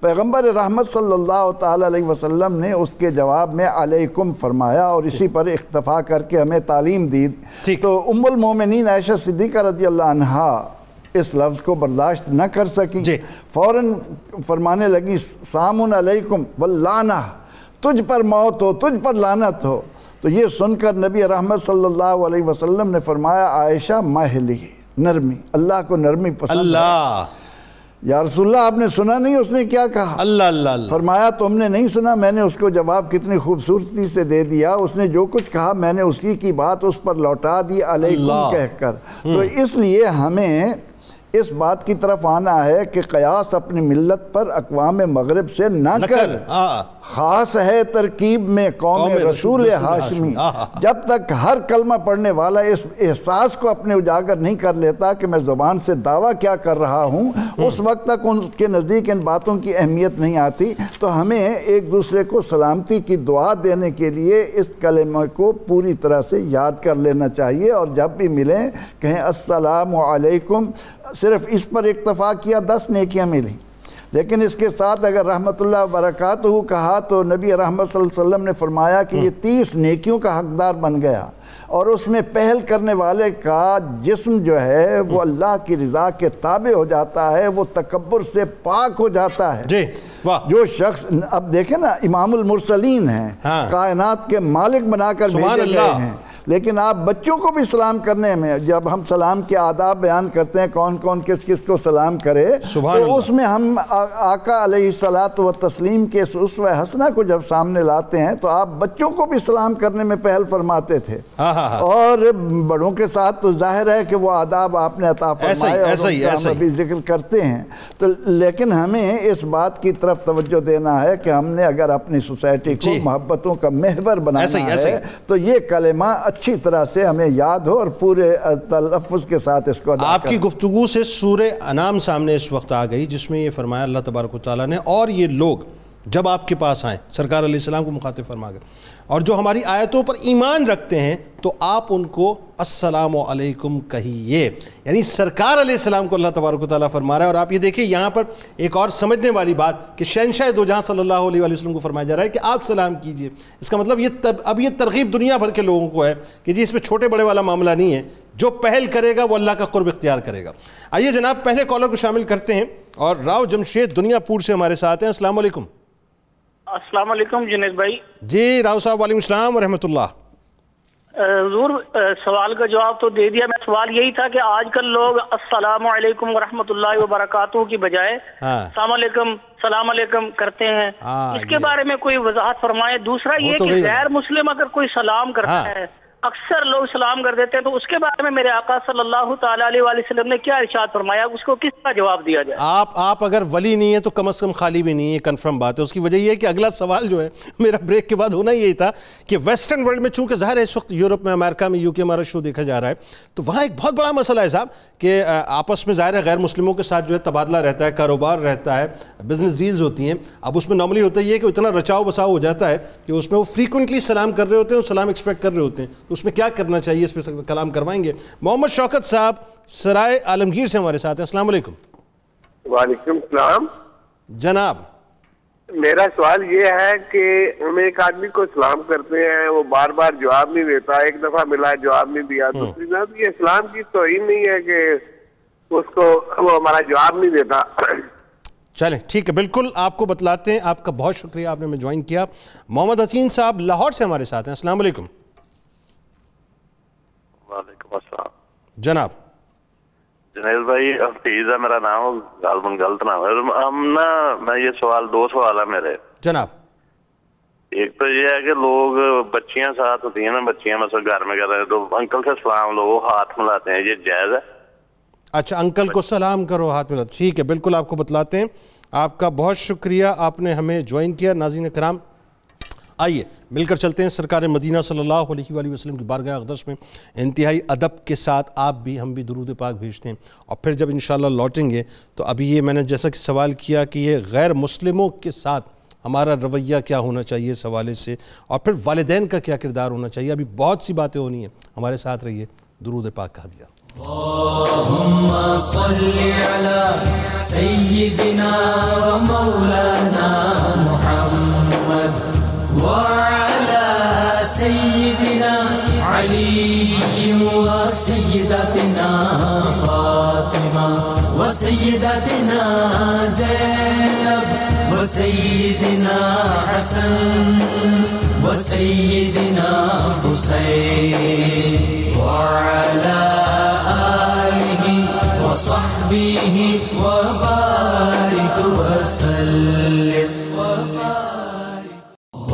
پیغمبر رحمت صلی اللہ تعالی علیہ وسلم نے اس کے جواب میں علیکم فرمایا اور اسی پر اختفا کر کے ہمیں تعلیم دی۔ تو ام المومنین عائشہ صدیقہ رضی اللہ عنہا اس لفظ کو برداشت نہ کر سکی۔ جی۔ فوراً فرمانے لگی سامن علیکم واللعنہ تجھ پر موت ہو تجھ پر لعنت ہو۔ تو یہ سن کر نبی رحمت صلی اللہ علیہ وسلم نے فرمایا عائشہ ماہلی نرمی اللہ کو نرمی پسند ہے۔ اللہ۔ یا رسول اللہ آپ نے سنا نہیں اس نے کیا کہا؟ اللہ اللہ اللہ۔ فرمایا تم نے نہیں سنا میں نے اس کو جواب کتنی خوبصورتی سے دے دیا اس نے جو کچھ کہا میں نے اسی کی بات اس پر لوٹا دی علیکم۔ کہہ کر۔ تو اس لیے ہمیں اس بات کی طرف آنا ہے کہ قیاس اپنی ملت پر اقوام مغرب سے نہ کر۔ خاص ہے ترکیب میں قوم رسول ہاشمی۔ آہا۔ جب تک ہر کلمہ پڑھنے والا اس احساس کو اپنے اجاگر نہیں کر لیتا کہ میں زبان سے دعویٰ کیا کر رہا ہوں اس وقت تک ان کے نزدیک ان باتوں کی اہمیت نہیں آتی۔ تو ہمیں ایک دوسرے کو سلامتی کی دعا دینے کے لیے اس کلمہ کو پوری طرح سے یاد کر لینا چاہیے اور جب بھی ملیں کہیں السلام علیکم صرف اس پر اکتفا کیا دس نیکیاں ملیں لیکن اس کے ساتھ اگر رحمت اللہ وبرکاتہ کہا تو نبی رحمت صلی اللہ علیہ وسلم نے فرمایا کہ یہ تیس نیکیوں کا حقدار بن گیا۔ اور اس میں پہل کرنے والے کا جسم جو ہے وہ اللہ کی رضا کے تابع ہو جاتا ہے وہ تکبر سے پاک ہو جاتا ہے۔ جی واہ۔ جو شخص اب دیکھیں نا امام المرسلین ہیں۔ ہاں۔ کائنات کے مالک بنا کر بھیجے گئے۔ ہیں۔ لیکن آپ بچوں کو بھی سلام کرنے میں جب ہم سلام کے آداب بیان کرتے ہیں کون کون کس کس کو سلام کرے تو اس میں ہم آقا علیہ الصلاۃ و تسلیم کے اس اسوہ حسنہ کو جب سامنے لاتے ہیں تو آپ بچوں کو بھی سلام کرنے میں پہل فرماتے تھے ہاں ہاں ہاں اور بڑوں کے ساتھ تو ظاہر ہے کہ وہ آداب آپ نے عطا فرمائے اور ایسا ہی، ہم ایسا ہی۔ ابھی ذکر کرتے ہیں تو لیکن ہمیں اس بات کی طرف توجہ دینا ہے کہ ہم نے اگر اپنی سوسائٹی کو جی۔ محبتوں کا محور بنانا ہے۔ تو یہ کلمہ اچھی طرح سے ہمیں یاد ہو اور پورے تلفظ کے ساتھ اس کو ادا آپ کی۔ گفتگو سے سورہ انام سامنے اس وقت آ گئی جس میں یہ فرمایا اللہ تبارک و تعالیٰ نے اور یہ لوگ جب آپ کے پاس آئیں سرکار علیہ السلام کو مخاطب فرما گئے اور جو ہماری آیتوں پر ایمان رکھتے ہیں، تو آپ ان کو السلام علیکم کہیے۔ یعنی سرکار علیہ السلام کو اللہ تبارک و تعالیٰ فرما رہا ہے، اور آپ یہ دیکھیں یہاں پر ایک اور سمجھنے والی بات کہ شہنشاہ دو جہاں صلی اللہ علیہ وسلم کو فرمایا جا رہا ہے کہ آپ سلام کیجیے اس کا مطلب یہ تب، اب یہ ترغیب دنیا بھر کے لوگوں کو ہے کہ جی اس میں چھوٹے بڑے والا معاملہ نہیں ہے، جو پہل کرے گا وہ اللہ کا قرب اختیار کرے گا۔ آئیے جناب، پہلے کالر کو شامل کرتے ہیں اور راؤ جمشید دنیا پور سے ہمارے ساتھ ہیں۔ السلام علیکم۔ السلام علیکم جنید بھائی۔ جی راؤ صاحب وعلیکم السلام ورحمۃ اللہ۔ حضور سوال کا جواب تو دے دیا۔ میں سوال یہی تھا کہ آج کل لوگ السلام علیکم ورحمۃ اللہ وبرکاتہ کی بجائے ہاں۔ السلام علیکم السلام علیکم کرتے ہیں۔ ہاں، اس کے بارے میں کوئی وضاحت فرمائے۔ دوسرا یہ کہ غیر مسلم اگر کوئی سلام کرتا ہاں۔ ہے اکثر لوگ سلام کر دیتے ہیں، تو اس کے بارے میں میرے آقا صلی اللہ تعالی علیہ وآلہ وسلم نے کیا ارشاد فرمایا؟ اس کو کس کا جواب دیا جائے؟ آپ آپ اگر ولی نہیں ہے تو کم از کم خالی بھی نہیں ہے کنفرم بات ہے۔ اس کی وجہ یہ ہے کہ اگلا سوال جو ہے، میرا بریک کے بعد ہونا یہی تھا کہ ویسٹرن ورلڈ میں چونکہ ظاہر ہے اس وقت یورپ میں امریکہ میں یو کے ہمارا شو دیکھا جا رہا ہے، تو وہاں ایک بہت بڑا مسئلہ ہے صاحب کہ آپس میں ظاہر ہے غیر مسلموں کے ساتھ جو ہے تبادلہ رہتا ہے، کاروبار رہتا ہے بزنس ڈیلز ہوتی ہیں۔ اب اس میں نارملی ہوتا ہے یہ کہ اتنا رچاؤ بساؤ ہو جاتا ہے کہ اس میں وہ فریکوینٹلی سلام کر رہے ہوتے ہیں اور سلام ایکسپیکٹ کر رہے ہوتے ہیں۔ اس میں کیا کرنا چاہیے؟ اس پہ کلام کروائیں گے۔ محمد شوکت صاحب سرائے عالمگیر سے ہمارے ساتھ ہیں۔ السلام علیکم۔ وعلیکم السلام۔ جناب۔ میرا سوال یہ ہے کہ ہم ایک آدمی کو سلام کرتے ہیں وہ بار بار جواب نہیں دیتا ایک دفعہ ملا جواب نہیں دیا۔ دوسری بات یہ اسلام کی توہین نہیں ہے کہ اس کو وہ ہمارا جواب نہیں دیتا۔ چلیں ٹھیک ہے۔ بالکل آپ کو بتلاتے ہیں۔ آپ کا بہت شکریہ آپ نے ہمیں جوائن کیا۔ محمد حسین صاحب لاہور سے ہمارے ساتھ ہیں۔ السلام علیکم۔ وعلیکم السلام جناب۔ جنید بھائی حفیظ ہے میرا نام غالباً غلط نام ہے۔ ہم نا میں یہ سوال دو سوال ہے میرے۔ جناب۔ ایک تو یہ ہے کہ لوگ بچیاں ساتھ ہوتی ہیں نا بچیاں مثلا گھر میں کہتے ہیں تو انکل سے سلام لو ہاتھ ملاتے ہیں یہ جائز ہے؟ اچھا انکل کو سلام کرو ہاتھ میں ٹھیک ہے بالکل آپ کو بتلاتے ہیں۔ آپ کا بہت شکریہ آپ نے ہمیں جوائن کیا ناظرین کرام۔ آئیے مل کر چلتے ہیں سرکار مدینہ صلی اللہ علیہ وآلہ وسلم کی بارگاہ اقدس میں۔ انتہائی ادب کے ساتھ آپ بھی، ہم بھی درود پاک بھیجتے ہیں۔ اور پھر جب انشاءاللہ لوٹیں گے تو ابھی یہ میں نے جیسا کہ سوال کیا کہ یہ غیر مسلموں کے ساتھ ہمارا رویہ کیا ہونا چاہیے اس حوالے سے؟ اور پھر والدین کا کیا کردار ہونا چاہیے؟ ابھی بہت سی باتیں ہونی ہیں۔ ہمارے ساتھ رہیے۔ درود پاک کہا دیا اللهم صل على سيدنا ومولانا محمد۔ وعلى سيدنا علي وسيدتنا فاطمة وسيدتنا زينب وسيدنا حسن وسيدنا حسين وعلى آله وصحبه وبارك وسلم.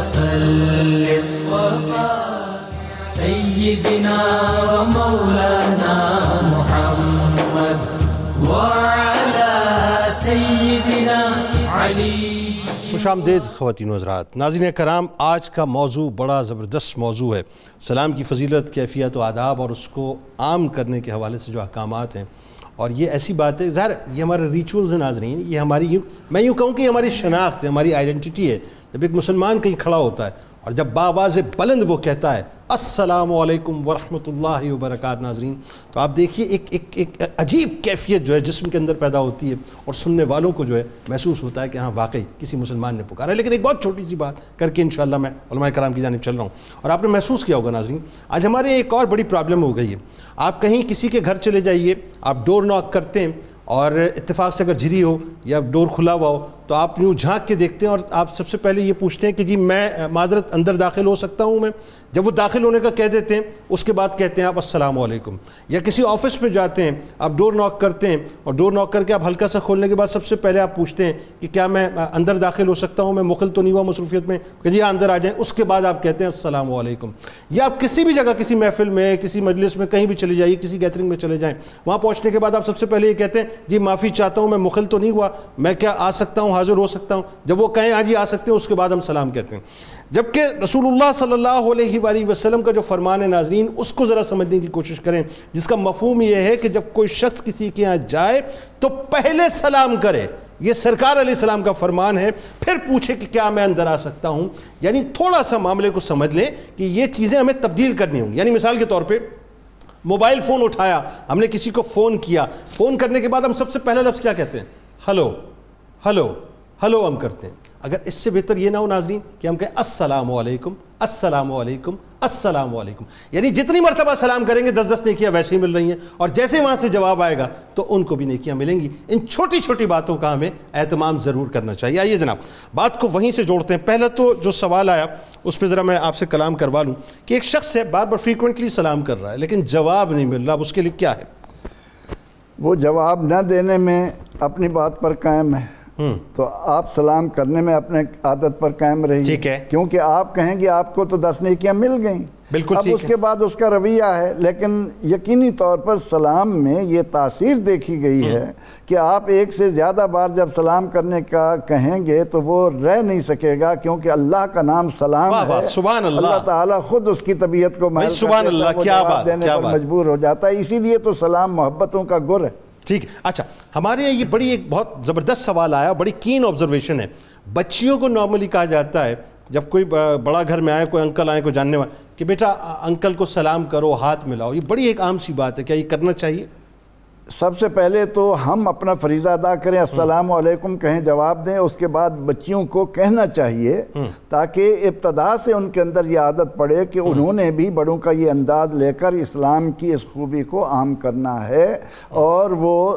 وسلم. سيدنا ومولانا محمد وعلى سيدنا علي. خوش آمدید خواتین و حضرات. ناظرین کرام، آج کا موضوع بڑا زبردست موضوع ہے. سلام کی فضیلت، کیفیت و آداب اور اس کو عام کرنے کے حوالے سے جو احکامات ہیں. اور یہ ایسی بات ہے، ظاہر یہ ہمارے ریچولز ہیں ناظرین، یہ ہماری یوں میں یوں کہوں کہ یہ ہماری شناخت ہے، ہماری آئیڈنٹی ہے. جب ایک مسلمان کہیں کھڑا ہوتا ہے اور جب باواز بلند وہ کہتا ہے، السلام علیکم ورحمۃ اللہ وبرکاتہ، ناظرین، تو آپ دیکھیے ایک ایک ایک عجیب کیفیت جو ہے جسم کے اندر پیدا ہوتی ہے اور سننے والوں کو جو ہے محسوس ہوتا ہے کہ ہاں واقعی کسی مسلمان نے پکارا ہے۔ لیکن ایک بہت چھوٹی سی بات کر کے انشاءاللہ میں علماء کرام کی جانب چل رہا ہوں۔ اور آپ نے محسوس کیا ہوگا، ناظرین، آج ہمارے ایک اور بڑی پرابلم ہو گئی ہے۔ آپ کہیں کسی کے گھر چلے جائیے، آپ ڈور ناک کرتے ہیں اور اتفاق سے اگر جھری ہو یا ڈور کھلا ہوا ہو تو آپ یوں جھانک کے دیکھتے ہیں اور آپ سب سے پہلے یہ پوچھتے ہیں کہ جی میں معذرت اندر داخل ہو سکتا ہوں میں؟ جب وہ داخل ہونے کا کہہ دیتے ہیں، اس کے بعد کہتے ہیں آپ السلام علیکم، یا کسی آفس میں جاتے ہیں، آپ ڈور ناک کرتے ہیں اور ڈور ناک کر کے آپ ہلکا سا کھولنے کے بعد سب سے پہلے آپ پوچھتے ہیں کہ کیا میں اندر داخل ہو سکتا ہوں، میں مخل تو نہیں ہوا مصروفیت میں؟ کہ جی ہاں، اندر آ جائیں۔ اس کے بعد آپ کہتے ہیں السلام علیکم۔ یا آپ کسی بھی جگہ، کسی محفل میں، کسی مجلس میں، کہیں بھی چلے جائیے، کسی گیترنگ میں چلے جائیں۔ وہاں پہنچنے کے بعد آپ سب سے پہلے یہ کہتے ہیں جی معافی چاہتا ہوں، میں مخل تو نہیں ہوا، میں کیا آ سکتا ہوں؟ حاضر ہو سکتا ہوں۔ جب وہ کہیں آج ہی آ سکتے ہیں، اس کے بعد ہم سلام کہتے ہیں۔ جبکہ رسول اللہ صلی اللہ علیہ وآلہ وسلم کا جو فرمان ہے ناظرین، اس کو ذرا سمجھنے کی کوشش کریں۔ جس کا مفہوم یہ ہے کہ جب کوئی شخص کسی کے یہاں جائے تو پہلے سلام کرے۔ یہ سرکار علیہ السلام کا فرمان ہے۔ پھر پوچھے کہ کیا میں اندر آ سکتا ہوں۔ یعنی تھوڑا سا معاملے کو سمجھ لیں کہ یہ چیزیں ہمیں تبدیل کرنی ہوں۔ یعنی مثال کے طور پہ، موبائل فون اٹھایا، ہم نے کسی کو فون کیا۔ فون کرنے کے بعد ہم سب سے پہلا لفظ کیا کہتے ہیں؟ Hello hello. ہلو ہم کرتے ہیں۔ اگر اس سے بہتر یہ نہ ہو ناظرین کہ ہم کہیں السلام علیکم السلام علیکم السلام علیکم۔ یعنی جتنی مرتبہ سلام کریں گے، دس دس نیکیاں ویسے ہی مل رہی ہیں۔ اور جیسے وہاں سے جواب آئے گا، تو ان کو بھی نیکیاں ملیں گی۔ ان چھوٹی چھوٹی باتوں کا ہمیں اہتمام ضرور کرنا چاہیے۔ آئیے جناب، بات کو وہیں سے جوڑتے ہیں۔ پہلا تو جو سوال آیا، اس پہ ذرا میں آپ سے کلام کروا لوں کہ ایک شخص ہے، بار بار فریکوینٹلی سلام کر رہا ہے، لیکن جواب نہیں مل رہا۔ اب اس کے لیے کیا ہے؟ وہ جواب نہ دینے میں اپنی بات پر قائم ہے۔ تو آپ سلام کرنے میں اپنے عادت پر قائم رہی ٹھیک ہے۔ کیونکہ آپ کہیں گے آپ کو تو دس نیکیاں مل گئیں۔ بالکل اب اس کے بعد اس کا رویہ ہے لیکن یقینی طور پر سلام میں یہ تاثیر دیکھی گئی ہے کہ آپ ایک سے زیادہ بار جب سلام کرنے کا کہیں گے تو وہ رہ نہیں سکے گا کیونکہ اللہ کا نام سلام ہے۔ سبحان اللہ۔ اللہ تعالیٰ خود اس کی طبیعت کو محل کر دینے پر۔ مجبور ہو جاتا ہے۔ اسی لیے تو سلام محبتوں کا گر ہے۔ ٹھیک ہے۔ اچھا ہمارے یہاں یہ بڑی ایک بہت زبردست سوال آیا، بڑی کین آبزرویشن ہے۔ بچیوں کو نارملی کہا جاتا ہے، جب کوئی بڑا گھر میں آئے، کوئی انکل آئے، کوئی جاننے والا کہ بیٹا انکل کو سلام کرو، ہاتھ ملاؤ، یہ بڑی ایک عام سی بات ہے، کیا یہ کرنا چاہیے؟ سب سے پہلے تو ہم اپنا فریضہ ادا کریں السلام علیکم کہیں جواب دیں اس کے بعد بچیوں کو کہنا چاہیے تاکہ ابتدا سے ان کے اندر یہ عادت پڑے کہ انہوں نے بھی بڑوں کا یہ انداز لے کر اسلام کی اس خوبی کو عام کرنا ہے۔ اور وہ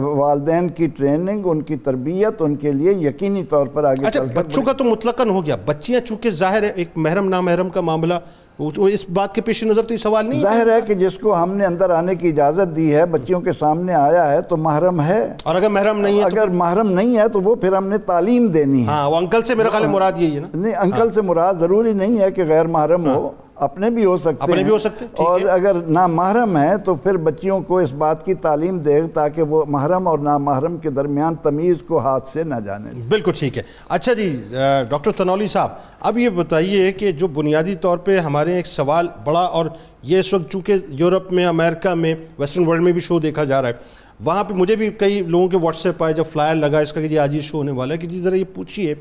والدین کی ٹریننگ ان کی تربیت ان کے لیے یقینی طور پر آگے اچھا بچوں کا تو مطلقاً ہو گیا۔ بچیاں چونکہ ظاہر ہے ایک محرم نامحرم کا معاملہ اس بات کے پیش نظر تو یہ سوال نہیں ظاہر ہے کہ جس کو ہم نے اندر آنے کی اجازت دی ہے بچیوں کے سامنے آیا ہے تو محرم ہے۔ اور اگر محرم نہیں ہے اگر محرم نہیں ہے تو وہ پھر ہم نے تعلیم دینی ہے۔ ہاں وہ انکل سے میرا خیال مراد یہی ہے نا۔ نہیں انکل سے مراد ضروری نہیں ہے کہ غیر محرم ہو۔ اپنے بھی ہو سکتے اپنے ہیں بھی ہو سکتے ہیں، اور۔ اگر نامحرم ہے تو پھر بچیوں کو اس بات کی تعلیم دے تاکہ وہ محرم اور نامحرم کے درمیان تمیز کو ہاتھ سے نہ جانے بالکل ٹھیک ہے اچھا جی ڈاکٹر تنولی صاحب اب یہ بتائیے کہ جو بنیادی طور پہ ہمارے ایک سوال بڑا اور یہ اس وقت چونکہ یورپ میں امریکہ میں ویسٹرن ورلڈ میں بھی شو دیکھا جا رہا ہے وہاں پہ مجھے بھی کئی لوگوں کے واٹس ایپ آئے جب فلائر لگا اس کا کہ جی آج یہ شو ہونے والا ہے کہ جی ذرا یہ پوچھیے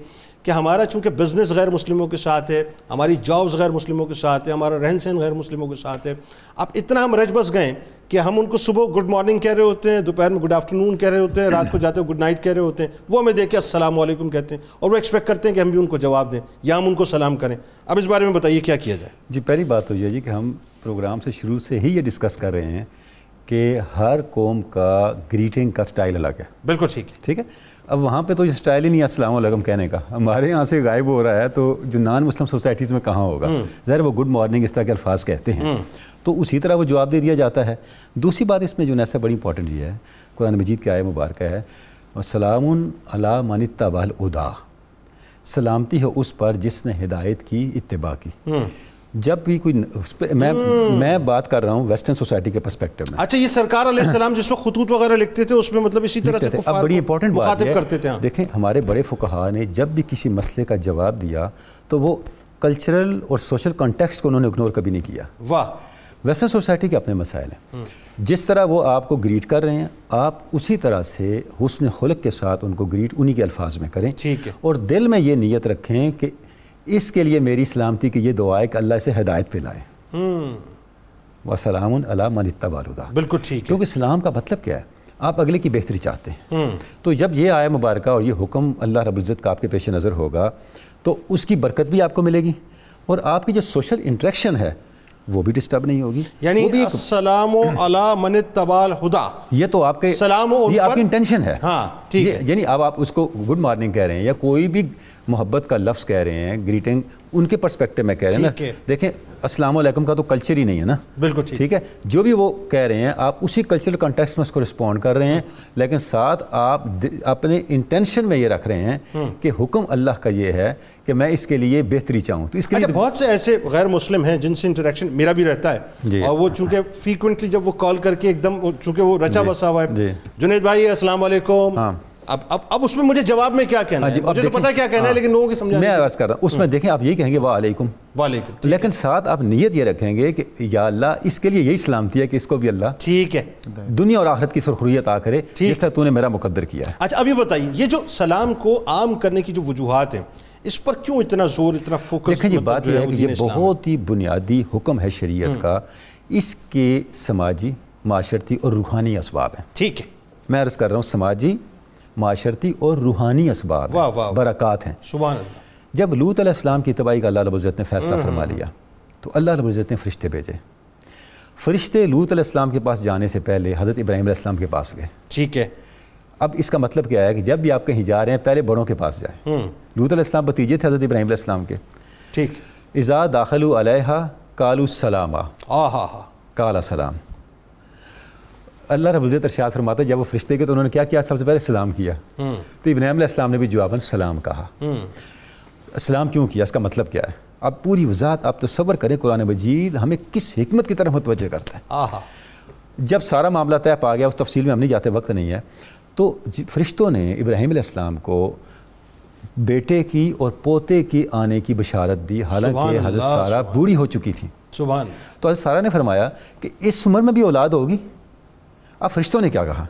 کہ ہمارا چونکہ بزنس غیر مسلموں کے ساتھ ہے ہماری جابز غیر مسلموں کے ساتھ ہے ہمارا رہن سہن غیر مسلموں کے ساتھ ہے۔ اب اتنا ہم رج بس گئے کہ ہم ان کو صبح گڈ مارننگ کہہ رہے ہوتے ہیں دوپہر میں گڈ آفٹر نون کہہ رہے ہوتے ہیں رات کو جاتے ہوئے گڈ نائٹ کہہ رہے ہوتے ہیں۔ وہ ہمیں دیکھ کے السلام علیکم کہتے ہیں اور وہ ایکسپیکٹ کرتے ہیں کہ ہم بھی ان کو جواب دیں یا ہم ان کو سلام کریں۔ اب اس بارے میں بتائیے کیا کیا جائے۔ جی پہلی بات تو یہ جی کہ ہم پروگرام سے شروع سے ہی یہ ڈسکس کر رہے ہیں کہ ہر قوم کا گریٹنگ کا سٹائل الگ ہے۔ بالکل ٹھیک ہے۔ ٹھیک ہے؟ اب وہاں پہ تو یہ سٹائل ہی نہیں ہے السلام علیکم کہنے کا۔ ہمارے یہاں سے غائب ہو رہا ہے تو جو نان مسلم سوسائٹیز میں کہاں ہوگا؟ ظاہر وہ گڈ مارننگ اس طرح کے الفاظ کہتے ہیں۔ تو اسی طرح وہ جواب دے دیا جاتا ہے۔ دوسری بات اس میں جو ایسا بڑی امپورٹنٹ یہ ہے قرآن مجید کے آئے مبارکہ ہے۔ سلام علی من اتبع الادا سلامتی ہے اس پر جس نے ہدایت کی اتباع کی۔ جب بھی کوئی میں میں بات کر رہا ہوں ویسٹرن سوسائٹی کے پرسپیکٹو میں۔ اچھا یہ سرکار علیہ السلام جس وقت خطوط وغیرہ لکھتے تھے اس میں مطلب اسی طرح سے اب بڑی امپورٹنٹ بات مخاطب یہ کرتے تھے۔ ہے ہاں۔ دیکھیں ہمارے بڑے فقہا نے جب بھی کسی مسئلے کا جواب دیا تو وہ کلچرل اور سوشل کانٹیکسٹ کو انہوں نے اگنور کبھی نہیں کیا۔ واہ۔ ویسٹرن سوسائٹی کے اپنے مسائل ہیں۔ جس طرح وہ آپ کو گریٹ کر رہے ہیں آپ اسی طرح سے حسن خلق کے ساتھ ان کو گریٹ انہی کے الفاظ میں کریں۔ ٹھیک ہے۔ اور دل میں یہ نیت رکھیں کہ اس کے لیے میری سلامتی کی یہ دعا ہے کہ اللہ اسے ہدایت پہ لائے۔ وسلام علی من اتبع الہدی بالکل ٹھیک ہے۔ کیونکہ اسلام کا مطلب کیا ہے؟ آپ اگلے کی بہتری چاہتے ہیں۔ تو جب یہ آئے مبارکہ اور یہ حکم اللہ رب العزت کا آپ کے پیش نظر ہوگا تو اس کی برکت بھی آپ کو ملے گی۔ اور آپ کی جو سوشل انٹریکشن ہے وہ بھی ڈسٹرب نہیں ہوگی۔ یعنی السلام علی من اتبع الہدا یہ تو آپ کے سلام ان یہ آپ کی انٹینشن ہے۔ ہاں، ٹھیک ہے۔ یعنی اب آپ اس کو گڈ مارننگ کہہ رہے ہیں یا کوئی بھی محبت کا لفظ کہہ رہے ہیں گریٹنگ ان کے پرسپیکٹو میں کہہ رہے ہیں۔ نا دیکھیں السلام علیکم کا تو کلچر ہی نہیں ہے نا بالکل ٹھیک ہے جو بھی وہ کہہ رہے ہیں آپ اسی کلچرل کنٹیکس میں اس کو رسپونڈ کر رہے ہیں لیکن ساتھ آپ اپنے انٹینشن میں یہ رکھ رہے ہیں کہ حکم اللہ کا یہ ہے کہ میں اس کے لیے بہتری چاہوں تو اس کے اچھا لیے بہت سے ایسے غیر مسلم ہیں جن سے انٹریکشن میرا بھی رہتا ہے جی۔ اور وہ چونکہ فریکوینٹلی جب وہ کال کر کے ایک دم چونکہ وہ رچا جی۔ بسا ہوا جی۔ ہے جنید بھائی السلام علیکم ہاں۔ اب اب اب اس میں مجھے جواب میں کیا کہنا ہاں ہے؟ جی، اب مجھے تو پتا کیا کہنا ہے ہاں۔ لیکن لوگوں کی سمجھانے میں عرض کر رہا ہوں اس میں دیکھیں آپ یہی کہیں گے وعلیکم۔ وعلیکم لیکن ساتھ آپ نیت یہ رکھیں گے کہ یا اللہ اس کے لیے یہی سلامتی ہے کہ اس کو بھی اللہ ٹھیک ہے۔ دنیا اور آخرت کی سرخریت عطا کرے۔ جس طرح تو نے میرا مقدر کیا ہے۔ اچھا ابھی بتائیے یہ جو سلام کو عام کرنے کی جو وجوہات ہیں اس پر کیوں اتنا زور اتنا فوکس دیکھیں جی بات یہ ہے کہ یہ بہت ہی بنیادی حکم ہے شریعت کا۔ اس کے سماجی معاشرتی اور روحانی اسباب ہیں۔ ٹھیک ہے۔ میں عرض کر رہا ہوں سماجی معاشرتی اور روحانی اسباب واہ، واہ،۔ برکات ہیں۔ سبحان اللہ۔ جب لوت علیہ السلام کی تباہی کا اللہ رب العزت نے فیصلہ فرما لیا تو اللہ رب العزت نے فرشتے بھیجے۔ فرشتے لوت علیہ السلام کے پاس جانے سے پہلے حضرت ابراہیم علیہ السلام کے پاس گئے۔ ٹھیک ہے۔ اب اس کا مطلب کیا ہے کہ جب بھی آپ کہیں جا رہے ہیں پہلے بڑوں کے پاس جائیں۔ لوت علیہ السلام بتیجے تھے حضرت ابراہیم علیہ السلام کے۔ ٹھیک۔ اذا داخل علیہ کالو السلام۔ آ ہا ہا کالا سلام اللہ رب العزت ارشاد فرماتا ہے جب وہ فرشتے کے تو انہوں نے کیا کیا؟ سب سے پہلے سلام کیا۔ تو ابراہیم علیہ السلام نے بھی جواباً سلام کہا۔ سلام کیوں کیا؟ اس کا مطلب کیا ہے؟ اب پوری وضاحت آپ تصور کریں قرآن مجید ہمیں کس حکمت کی طرف متوجہ کرتا ہے۔ جب سارا معاملہ طے پا گیا اس تفصیل میں ہم نہیں جاتے وقت نہیں ہے تو جی- فرشتوں نے ابراہیم علیہ السلام کو بیٹے کی اور پوتے کی آنے کی بشارت دی۔ حالانکہ حضرت سبحان بوڑھی ہو چکی تھی سبحان۔ تو حضرت سارہ نے فرمایا کہ اس عمر میں بھی اولاد ہوگی؟ اب فرشتوں نے کیا کہا؟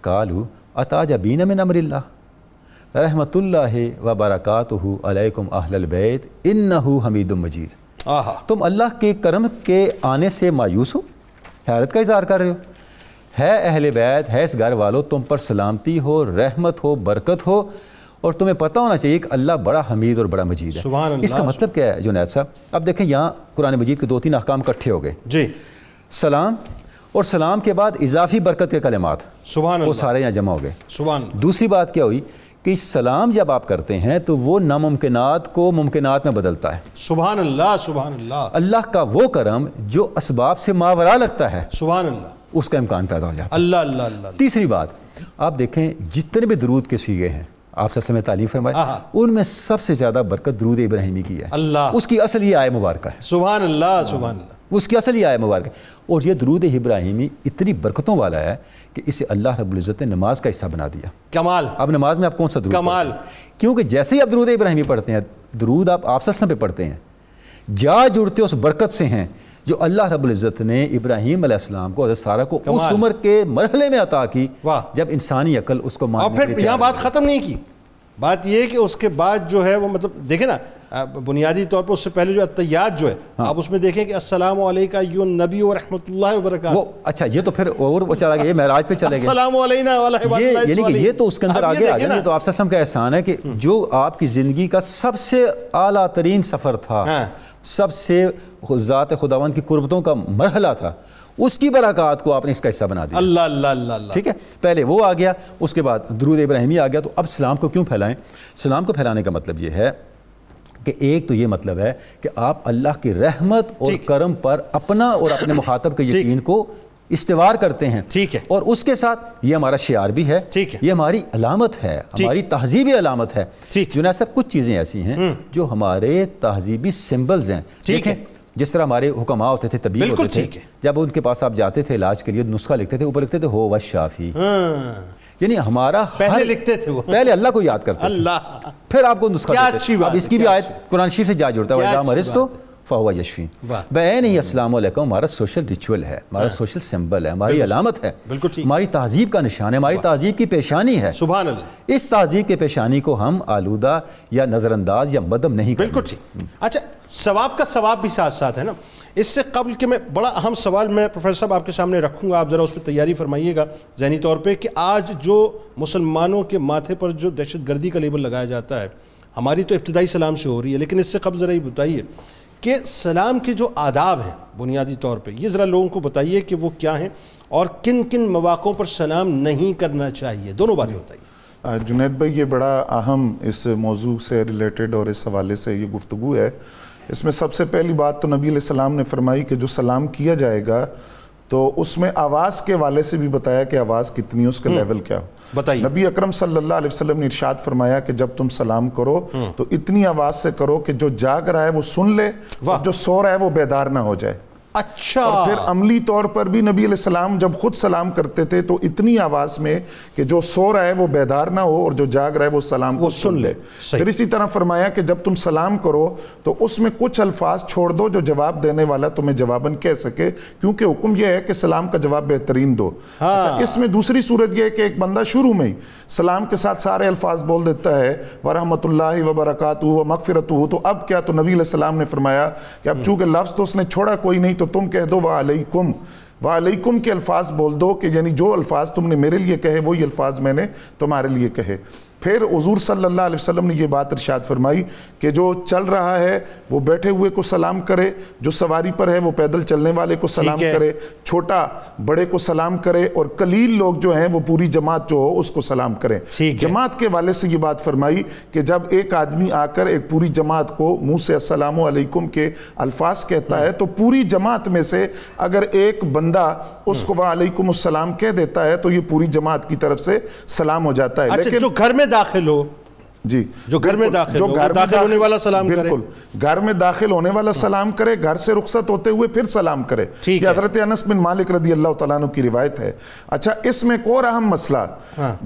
کالو اتاج بین من امر اللہ؟ رحمت اللہ و برکاتہ علیکم اہل البیت انہو حمید مجید۔ تم اللہ کے کرم کے آنے سے مایوس ہو؟ حیرت کا اظہار کر رہے ہو۔ ہے اہل بیت ہے اس گھر والو تم پر سلامتی ہو رحمت ہو برکت ہو۔ اور تمہیں پتہ ہونا چاہیے کہ اللہ بڑا حمید اور بڑا مجید ہے۔ سبحان اللہ، اس کا مطلب کیا ہے جنید صاحب؟ اب دیکھیں یہاں قرآن مجید کے دو تین احکام اکٹھے ہو گئے۔ جی۔ سلام اور سلام کے بعد اضافی برکت کے کلمات۔ سبحان وہ اللہ۔ سارے یہاں جمع ہو گئے۔ سبحان دوسری بات کیا ہوئی کہ سلام جب آپ کرتے ہیں تو وہ ناممکنات کو ممکنات میں بدلتا ہے۔ سبحان اللہ سبحان اللہ۔ اللہ کا وہ کرم جو اسباب سے ماورا لگتا ہے۔ سبحان اللہ۔ اس کا امکان پیدا ہو جاتا ہے۔ اللہ اللہ اللہ۔ تیسری بات آپ دیکھیں جتنے بھی درود کے سیگے ہیں آپ صلی اللہ تعلیم ہاں۔ ان میں سب سے زیادہ برکت درود ابراہیمی کی ہے۔ اللہ۔ اس کی اصل یہ آئے مبارکہ ہے۔ سبحان اللہ سبحان اللہ۔ اس کی اصل آئے مبارکہ ہے۔ اور یہ درود ابراہیمی اتنی برکتوں والا ہے کہ اسے اللہ رب العزت نے نماز کا حصہ بنا دیا۔ کمال۔ اب نماز میں آپ کون سا درود کمال۔ کیونکہ جیسے ہی آپ درود ابراہیمی پڑھتے ہیں درود آپ آپ وسلم پہ پڑھتے ہیں۔ جا جڑتے اس برکت سے ہیں جو اللہ رب العزت نے ابراہیم علیہ السلام کو حضرت سارہ کو اس۔ عمر کے مرحلے میں عطا کی۔ جب انسانی عقل اس کو اور پھر یہاں بات ختم نہیں کی۔ بات یہ ہے کہ اس کے بعد جو ہے وہ مطلب دیکھیں نا بنیادی طور پر اس سے پہلے جو اتیات جو ہے ہاں۔ آپ اس میں دیکھیں کہ السلام علیکہ یو نبی و رحمۃ اللہ وبرکاتہ اچھا یہ تو پھر اور وہ چلا گیا یہ معراج پہ چلے گئے السلام علینا یعنی کہ۔ یہ تو اس کے اندر آگے آ گیا تو آپ وسلم کا احسان ہے کہ جو آپ کی زندگی کا سب سے اعلیٰ ترین سفر تھا ہاں۔ سب سے ذات خداوند کی قربتوں کا مرحلہ تھا اس کی برکات کو آپ نے اس کا حصہ بنا دیا اللہ اللہ اللہ اللہ ٹھیک ہے پہلے وہ آ گیا اس کے بعد درود ابراہیمی آ گیا تو اب سلام کو کیوں پھیلائیں سلام کو پھیلانے کا مطلب یہ ہے کہ ایک تو یہ مطلب ہے کہ آپ اللہ کی رحمت اور۔ کرم پر اپنا اور اپنے مخاطب کے یقین کو استوار کرتے ہیں ٹھیک ہے۔ اور اس کے ساتھ یہ ہمارا شعار بھی ہے ٹھیک ہے۔ یہ ہماری علامت ہے۔ ہماری تہذیبی علامت ہے ٹھیک۔ جنہیں صاحب کچھ چیزیں ایسی ہیں جو ہمارے تہذیبی سمبلز ہیں ٹھیک ہے۔ جس طرح ہمارے حکماء ہوتے تھے طبیب ہوتے تھے۔ جب ان کے پاس آپ جاتے تھے علاج کے لیے نسخہ لکھتے تھے اوپر لکھتے تھے ہو و شافی ہاں۔ یعنی ہمارا پہلے لکھتے تھے وہ۔ پہلے اللہ کو یاد کرتے اللہ۔ پھر آپ کو نسخہ دیتے۔ اب اس کی بھی آیت قرآن شریف سے جا جڑتا ہے وَإِذَا مَرِضْتُ فَهُوَ يَشْفِينِ۔ بین ہی السلام علیکم ہمارا سوشل ریچول ہے ہمارا سوشل سمبل ہے ہماری علامت ہے۔ ہماری تہذیب کا نشان ہے ہماری تہذیب کی پیشانی ہے۔ سبحان اللہ۔ اس تہذیب کے پیشانی کو ہم آلودہ یا نظر انداز یا مدم نہیں بالکل ٹھیک۔ اچھا ثواب کا ثواب بھی ساتھ ساتھ ہے نا۔ اس سے قبل کہ میں بڑا اہم سوال میں پروفیسر صاحب آپ کے سامنے رکھوں گا، آپ ذرا اس پہ تیاری فرمائیے گا ذہنی طور پہ کہ آج جو مسلمانوں کے ماتھے پر جو دہشت گردی کا لیبل لگایا جاتا ہے، ہماری تو ابتدائی سلام سے ہو رہی ہے، لیکن اس سے قبل ذرا یہ بتائیے کہ سلام کے جو آداب ہیں بنیادی طور پہ، یہ ذرا لوگوں کو بتائیے کہ وہ کیا ہیں اور کن کن مواقعوں پر سلام نہیں کرنا چاہیے۔ دونوں باتیں بتائیے۔ جنید بھائی، یہ بڑا اہم اس موضوع سے ریلیٹڈ اور اس حوالے سے یہ گفتگو ہے۔ اس میں سب سے پہلی بات تو نبی علیہ السلام نے فرمائی کہ جو سلام کیا جائے گا تو اس میں آواز کے والے سے بھی بتایا کہ آواز کتنی اس کا لیول کیا ہو۔ بتائیے۔ نبی اکرم صلی اللہ علیہ وسلم نے ارشاد فرمایا کہ جب تم سلام کرو تو اتنی آواز سے کرو کہ جو جاگ رہا ہے وہ سن لے جو سو رہا ہے وہ بیدار نہ ہو جائے۔ اچھا۔ اور پھر عملی طور پر بھی نبی علیہ السلام جب خود سلام کرتے تھے تو اتنی آواز میں کہ جو سو رہا ہے وہ بیدار نہ ہو اور جو جاگ رہا ہے وہ سلام کو وہ سن لے۔ پھر اسی طرح فرمایا کہ جب تم سلام کرو تو اس میں کچھ الفاظ چھوڑ دو جو جواب دینے والا تمہیں جواباً کہہ سکے کیونکہ حکم یہ ہے کہ سلام کا جواب بہترین دو۔ اچھا اس میں دوسری صورت یہ ہے کہ ایک بندہ شروع میں ہی سلام کے ساتھ سارے الفاظ بول دیتا ہے ورحمۃ اللہ وبرکاتہ و مغفرت تو اب کیا تو نبی علیہ السلام نے فرمایا کہ اب چونکہ لفظ تو اس نے چھوڑا کوئی نہیں تو تم کہہ دو وعلیکم۔ وعلیکم کے الفاظ بول دو کہ یعنی جو الفاظ تم نے میرے لیے کہے، وہی الفاظ میں نے تمہارے لیے کہے۔ پھر حضور صلی اللہ علیہ وسلم نے یہ بات ارشاد فرمائی کہ جو چل رہا ہے وہ بیٹھے ہوئے کو سلام کرے جو سواری پر ہے وہ پیدل چلنے والے کو سلام۔ کرے چھوٹا بڑے کو سلام کرے اور قلیل لوگ جو ہیں وہ پوری جماعت جو ہو اس کو سلام کریں۔ جماعت کے والے سے یہ بات فرمائی کہ جب ایک آدمی آ کر ایک پوری جماعت کو منہ سے السلام علیکم کے الفاظ کہتا ہے تو پوری جماعت میں سے اگر ایک بندہ اس کو وعلیکم السلام کہہ دیتا ہے تو یہ پوری جماعت کی طرف سے سلام ہو جاتا ہے اچھا جو گھر میں داخل ہو۔ جی جو گھر میں داخل جو گھر میں داخل ہونے والا سلام کرے۔ بالکل گھر میں داخل ہونے والا سلام کرے گھر سے رخصت ہوتے ہوئے پھر سلام کرے۔ یہ۔ حضرت انس بن مالک رضی اللہ تعالیٰ عنہ کی روایت ہے۔ اچھا اس میں ایک اور اہم مسئلہ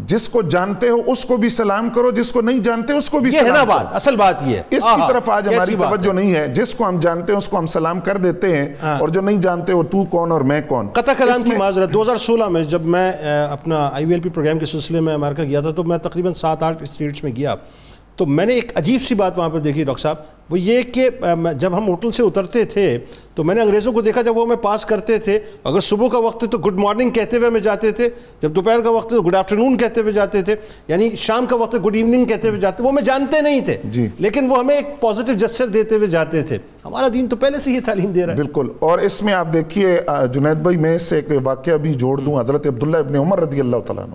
جس کو جانتے ہو اس کو بھی سلام کرو جس کو نہیں جانتے اس کو بھی سلام بات اصل بات یہ ہے۔ اس کی طرف آج ہماری توجہ نہیں ہے۔ جس کو ہم جانتے ہیں اس کو ہم سلام کر دیتے ہیں۔ اور جو نہیں جانتے ہو تو کون اور میں کون۔ قطع کلام کی معذرت دو ہزار سولہ میں جب میں اپنا آئی وی ایل پی پروگرام کے سلسلے میں امریکہ گیا تھا تو میں تقریباً سات آٹھ اسٹیٹس میں گیا۔ تو میں نے ایک عجیب سی بات وہاں پہ دیکھی ڈاکٹر صاحب وہ یہ کہ جب ہم ہوٹل سے اترتے تھے تو میں نے انگریزوں کو دیکھا جب وہ ہمیں پاس کرتے تھے۔ اگر صبح کا وقت ہے تو گڈ مارننگ کہتے ہوئے ہمیں جاتے تھے جب دوپہر کا وقت ہے تو گڈ آفٹرنون کہتے ہوئے جاتے تھے۔ یعنی شام کا وقت ہے گڈ ایوننگ کہتے ہوئے جاتے وہ ہمیں جانتے نہیں تھے جی۔ لیکن وہ ہمیں ایک پازیٹیو جسچر دیتے ہوئے جاتے تھے۔ ہمارا دین تو پہلے سے یہ تعلیم دے رہا ہے۔ بالکل۔ اور اس میں آپ دیکھیے جنید بھائی میں سے ایک واقعہ بھی جوڑ دوں۔ حضرت عبداللہ ابن عمر رضی اللہ تعالیٰ عنہ۔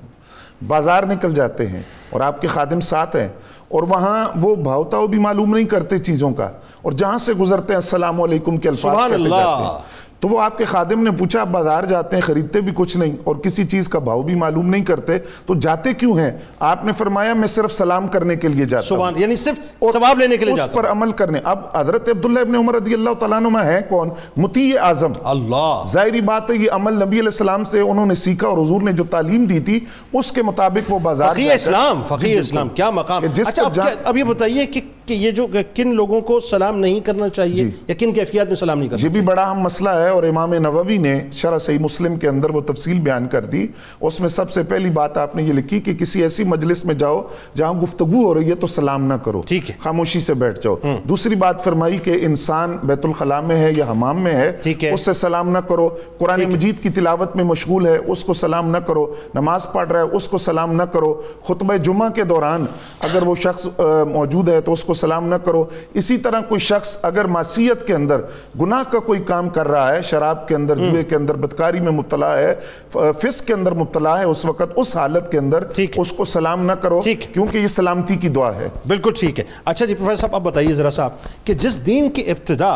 بازار نکل جاتے ہیں اور آپ کے خادم ساتھ ہیں۔ اور وہاں وہ بھاؤتاؤ بھی معلوم نہیں کرتے چیزوں کا اور جہاں سے گزرتے ہیں السلام علیکم کے الفاظ سبحان اللہ۔ تو وہ آپ کے خادم نے پوچھا آپ بازار جاتے ہیں خریدتے بھی کچھ نہیں اور کسی چیز کا بھاؤ بھی معلوم نہیں کرتے تو جاتے کیوں ہیں؟ آپ نے فرمایا میں صرف سلام کرنے کے لیے جاتا ہوں۔ یعنی صرف ثواب لینے کے لیے اس جاتا پر عمل کرنے۔ اب حضرت عبداللہ ابن عمر رضی اللہ تعالیٰ عنہ ہیں کون؟ مطیع اعظم۔ اللہ۔ ظاہری بات ہے یہ عمل نبی علیہ السلام سے انہوں نے سیکھا اور حضور نے جو تعلیم دی تھی اس کے مطابق وہ بازار فقی جا کر- اسلام جی، فقی بالکل۔ اسلام کیا مقام؟ اچھا اب یہ بتائیے کہ کہ یہ جو کن لوگوں کو سلام نہیں کرنا چاہیے یا کن کیفیات میں سلام نہیں کرنا یہ بھی بڑا اہم مسئلہ ہے اور امام نووی نے شرح صحیح مسلم کے اندر وہ تفصیل بیان کر دی۔ اس میں سب سے پہلی بات آپ نے یہ لکھی کہ کسی ایسی مجلس میں جاؤ جہاں گفتگو ہو رہی ہے تو سلام نہ کرو ٹھیک ہے۔ خاموشی سے بیٹھ جاؤ۔ دوسری بات فرمائی کہ انسان بیت الخلاء میں ہے یا حمام میں ہے اس سے سلام نہ کرو۔ قرآن مجید کی تلاوت میں مشغول ہے اس کو سلام نہ کرو۔ نماز پڑھ رہا ہے اس کو سلام نہ کرو۔ خطبہ جمعہ کے دوران اگر وہ شخص موجود ہے تو اس کو سلام نہ کرو۔ اسی طرح کوئی شخص اگر معصیت کے اندر گناہ کا کوئی کام کر رہا ہے شراب کے اندر جوئے کے اندر بدکاری میں مبتلا ہے فسق کے اندر مبتلا ہے اس وقت اس حالت کے اندر۔ اس کو سلام نہ کرو کیونکہ یہ سلامتی کی دعا ہے۔ بالکل ٹھیک ہے۔ اچھا جی پروفیسر صاحب اب بتائیے ذرا صاحب کہ جس دین کی ابتدا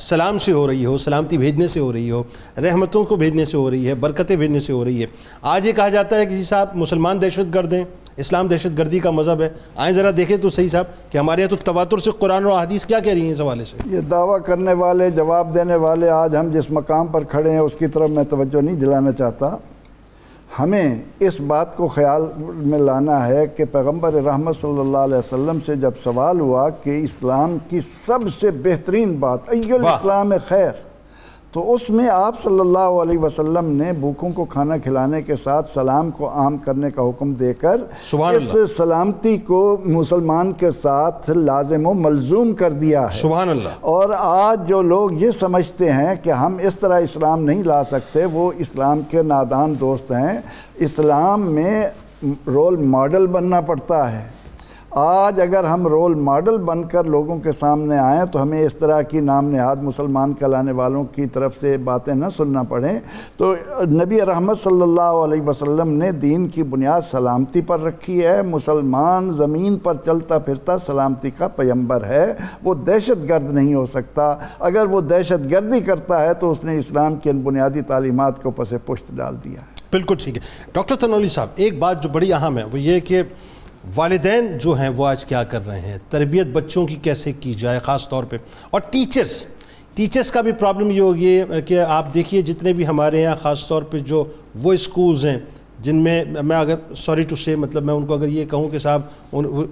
سلام سے ہو رہی ہو سلامتی بھیجنے سے ہو رہی ہو رحمتوں کو بھیجنے سے ہو رہی ہے برکتیں بھیجنے سے ہو رہی ہے آج یہ کہا جاتا ہے کہ جی صاحب مسلمان دہشت گرد ہیں۔ اسلام دہشت گردی کا مذہب ہے۔ آئیں ذرا دیکھیں تو صحیح صاحب کہ ہمارے یہاں تو تواتر سے قرآن اور حدیث کیا کہہ رہی ہیں اس حوالے سے؟ یہ دعویٰ کرنے والے جواب دینے والے آج ہم جس مقام پر کھڑے ہیں اس کی طرف میں توجہ نہیں دلانا چاہتا۔ ہمیں اس بات کو خیال میں لانا ہے کہ پیغمبر رحمت صلی اللہ علیہ وسلم سے جب سوال ہوا کہ اسلام کی سب سے بہترین بات ای الاسلام خیر تو اس میں آپ صلی اللہ علیہ وسلم نے بھوکوں کو کھانا کھلانے کے ساتھ سلام کو عام کرنے کا حکم دے کر سبحان اس سلامتی کو مسلمان کے ساتھ لازم و ملزوم کر دیا ہے۔ سبحان اللہ۔ اور آج جو لوگ یہ سمجھتے ہیں کہ ہم اس طرح اسلام نہیں لا سکتے وہ اسلام کے نادان دوست ہیں۔ اسلام میں رول ماڈل بننا پڑتا ہے۔ آج اگر ہم رول ماڈل بن کر لوگوں کے سامنے آئیں تو ہمیں اس طرح کی نام نہاد مسلمان کہلانے والوں کی طرف سے باتیں نہ سننا پڑیں۔ تو نبی رحمت صلی اللہ علیہ وسلم نے دین کی بنیاد سلامتی پر رکھی ہے۔ مسلمان زمین پر چلتا پھرتا سلامتی کا پیمبر ہے۔ وہ دہشت گرد نہیں ہو سکتا۔ اگر وہ دہشت گردی کرتا ہے تو اس نے اسلام کی ان بنیادی تعلیمات کو پس پشت ڈال دیا ہے۔ بالکل ٹھیک ہے۔ ڈاکٹر تنولی صاحب، ایک بات جو بڑی اہم ہے وہ یہ کہ والدین جو ہیں وہ آج کیا کر رہے ہیں؟ تربیت بچوں کی کیسے کی جائے خاص طور پہ؟ اور ٹیچرز ٹیچرز کا بھی پرابلم یہ ہوگی کہ آپ دیکھیے جتنے بھی ہمارے یہاں خاص طور پہ جو وہ اسکولز ہیں، جن میں میں اگر سوری ٹو سے مطلب میں ان کو اگر یہ کہوں کہ صاحب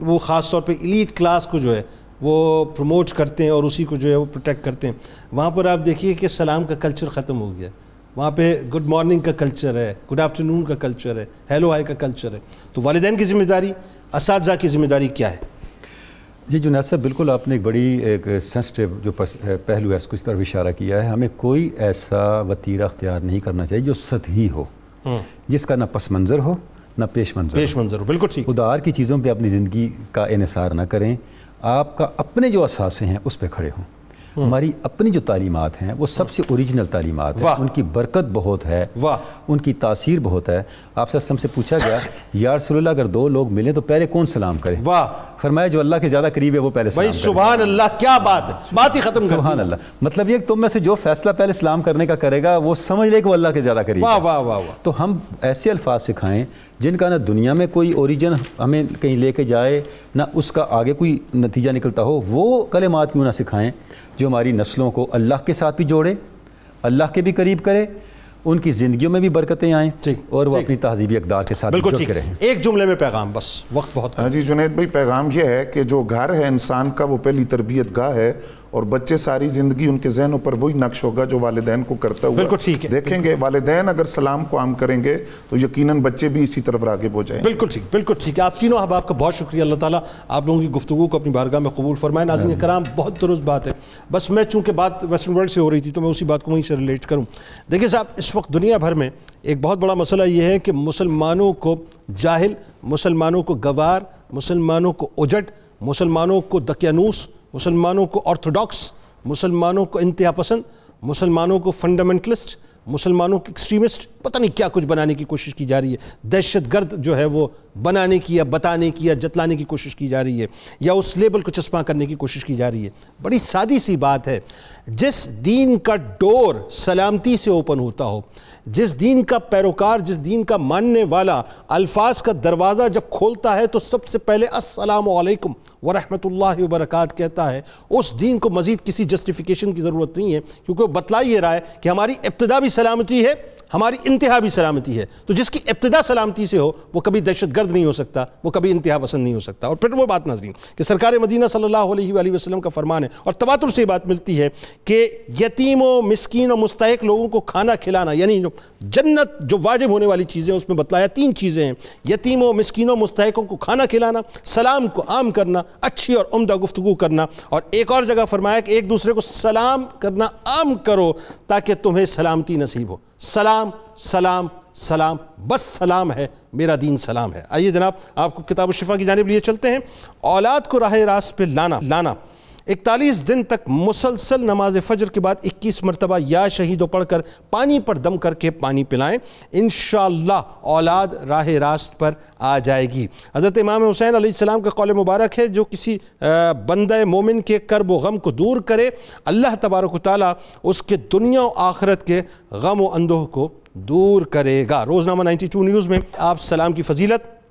وہ خاص طور پہ ایلیٹ کلاس کو جو ہے، وہ پروموٹ کرتے ہیں اور اسی کو جو ہے وہ پروٹیکٹ کرتے ہیں۔ وہاں پر آپ دیکھیے کہ سلام کا کلچر ختم ہو گیا۔ وہاں پہ گڈ مارننگ کا کلچر ہے گڈ آفٹر کا کلچر ہے ہیلو آئی کا کلچر ہے۔ تو والدین کی ذمہ داری اساتذہ کی ذمہ داری کیا ہے؟ جی جنید صاحب بالکل آپ نے ایک بڑی ایک سینسٹیو جو پہلو ہے اس کو اس طرف اشارہ کیا ہے۔ ہمیں کوئی ایسا وطیرہ اختیار نہیں کرنا چاہیے جو سطحی ہو جس کا نہ پس منظر ہو نہ پیش منظر پیش منظر ہو بالکل ٹھیک۔ ادار کی چیزوں پہ اپنی زندگی کا انحصار نہ کریں۔ آپ کا اپنے جو اثاثے ہیں اس پہ کھڑے ہوں۔ ہماری اپنی جو تعلیمات ہیں وہ سب سے اوریجنل تعلیمات ہیں۔ ان کی برکت بہت ہے۔ ان کی تاثیر بہت ہے۔ آپ سے پوچھا گیا یا رسول اللہ اگر دو لوگ ملیں تو پہلے کون سلام کرے؟ واہ۔ فرمایا جو اللہ کے زیادہ قریب ہے وہ پہلے سلام کرے۔ سبحان اللہ کیا بات ہے؟ بات ہی ختم سبحان اللہ۔ مطلب یہ کہ تم میں سے جو فیصلہ پہلے سلام کرنے کا کرے گا وہ سمجھ لے کہ وہ اللہ کے زیادہ قریب واہ واہ واہ تو ہم ایسے الفاظ سکھائیں جن کا نہ دنیا میں کوئی اوریجن ہمیں کہیں لے کے جائے نہ اس کا آگے کوئی نتیجہ نکلتا ہو وہ کلمات کیوں نہ سکھائیں جو ہماری نسلوں کو اللہ کے ساتھ بھی جوڑے اللہ کے بھی قریب کرے ان کی زندگیوں میں بھی برکتیں آئیں اور وہ اپنی تہذیبی اقدار کے ساتھ بالکل ٹھیک۔ ایک جملے میں پیغام بس وقت بہت ہاں جی جنید بھائی پیغام یہ ہے کہ جو گھر ہے انسان کا وہ پہلی تربیت گاہ ہے اور بچے ساری زندگی ان کے ذہنوں پر وہی نقش ہوگا جو والدین کو کرتا ہوا بالکل ٹھیک ہے دیکھیں گے۔ والدین اگر سلام کو عام کریں گے تو یقیناً بچے بھی اسی طرف راغب ہو جائیں بالکل ٹھیک بالکل ٹھیک۔ ہے آپ تینوں احباب کا بہت شکریہ۔ اللہ تعالیٰ آپ لوگوں کی گفتگو کو اپنی بارگاہ میں قبول فرمائے۔ ناظرین کرام بہت درست بات ہے۔ بس میں چونکہ بات ویسٹرن ورلڈ سے ہو رہی تھی تو میں اسی بات کو وہیں سے ریلیٹ کروں۔ دیکھیں صاحب اس وقت دنیا بھر میں ایک بہت بڑا مسئلہ یہ ہے کہ مسلمانوں کو جاہل مسلمانوں کو گوار مسلمانوں کو اجٹ مسلمانوں کو دقیانوس مسلمانوں کو آرتھوڈاکس مسلمانوں کو انتہا پسند مسلمانوں کو فنڈامنٹلسٹ مسلمانوں کے ایکسٹریمسٹ پتہ نہیں کیا کچھ بنانے کی کوشش کی جا رہی ہے۔ دہشت گرد جو ہے وہ بنانے کی یا بتانے کی یا جتلانے کی کوشش کی جا رہی ہے یا اس لیبل کو چسپاں کرنے کی کوشش کی جا رہی ہے۔ بڑی سادی سی بات ہے۔ جس دین کا ڈور سلامتی سے اوپن ہوتا ہو، جس دین کا پیروکار، جس دین کا ماننے والا الفاظ کا دروازہ جب کھولتا ہے تو سب سے پہلے السلام علیکم ورحمۃ اللہ وبرکات کہتا ہے۔ اس دین کو مزید کسی جسٹیفیکیشن کی ضرورت نہیں ہے، کیونکہ وہ بتلا یہ رہا ہے کہ ہماری ابتدا بھی سلامتی ہے۔ ہماری انتہا بھی سلامتی ہے۔ تو جس کی ابتدا سلامتی سے ہو، وہ کبھی دہشت گرد نہیں ہو سکتا، وہ کبھی انتہا پسند نہیں ہو سکتا۔ اور پھر وہ بات ناظرین، کہ سرکار مدینہ صلی اللہ علیہ وآلہ وسلم کا فرمان ہے، اور تواتر سے یہ بات ملتی ہے کہ یتیم و مسکین و مستحق لوگوں کو کھانا کھلانا یعنی جو جنت، جو واجب ہونے والی چیزیں، اس میں بتلایا تین چیزیں ہیں۔ یتیم و مسکین و مستحقوں کو کھانا کھلانا، سلام کو عام کرنا، اچھی اور عمدہ گفتگو کرنا۔ اور ایک اور جگہ فرمایا کہ ایک دوسرے کو سلام کرنا عام کرو، تاکہ تمہیں سلامتی نصیب ہو۔ سلام سلام سلام، بس سلام ہے، میرا دین سلام ہے۔ آئیے جناب، آپ کو کتاب و شفا کی جانب لیے چلتے ہیں۔ اولاد کو راہ راست پہ لانا لانا۔ اکتالیس دن تک مسلسل نماز فجر کے بعد اکیس مرتبہ یا شہیدوں پڑھ کر پانی پر دم کر کے پانی پلائیں، انشاءاللہ اولاد راہ راست پر آ جائے گی۔ حضرت امام حسین علیہ السلام کا قول مبارک ہے جو کسی بندہ مومن کے کرب و غم کو دور کرے، اللہ تبارک و تعالیٰ اس کے دنیا و آخرت کے غم و اندوہ کو دور کرے گا۔ روزنامہ نائنٹی ٹو نیوز میں آپ سلام کی فضیلت۔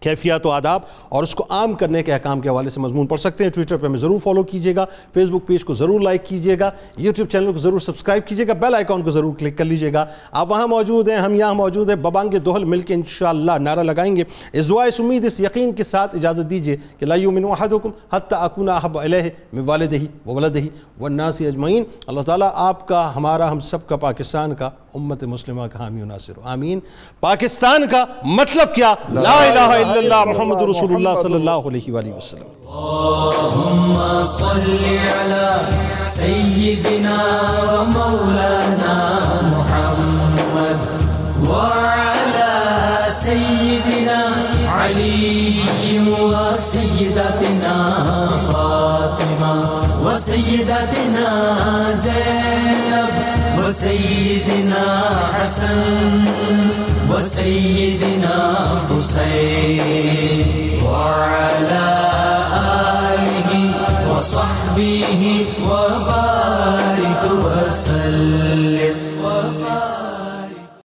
کیفیات و آداب اور اس کو عام کرنے کے احکام کے حوالے سے مضمون پڑھ سکتے ہیں۔ ٹویٹر پہ ہمیں ضرور فالو کیجیے گا۔ فیس بک پیج کو ضرور لائک کیجیے گا۔ یوٹیوب چینل کو ضرور سبسکرائب کیجیے گا۔ بیل آئیکن کو ضرور کلک کر لیجیے گا۔ آپ وہاں موجود ہیں، ہم یہاں موجود ہیں۔ ببانگ دوہل مل کے انشاءاللہ نعرہ لگائیں گے۔ اس دعا، اس امید، اس یقین کے ساتھ اجازت دیجیے کہ لا یومن احدکم حتی اکون احب الیہ من والدہ و ولدہ والناس اجمعین۔ اللہ تعالیٰ آپ کا، ہمارا، ہم سب کا، پاکستان کا امت مسلمہ کا حامی و ناصر. آمین. پاکستان کا مطلب کیا؟ لا الہ الا اللہ محمد رسول اللہ صلی اللہ علیہ وآلہ وسلم. اللهم صل على سيدنا ومولانا محمد وعلى سيدنا علي وسيدتنا فاطمة وسيدتنا زينب وسيدنا حسن وسيدنا حسين وعلى آله وصحبه وبارك وسلم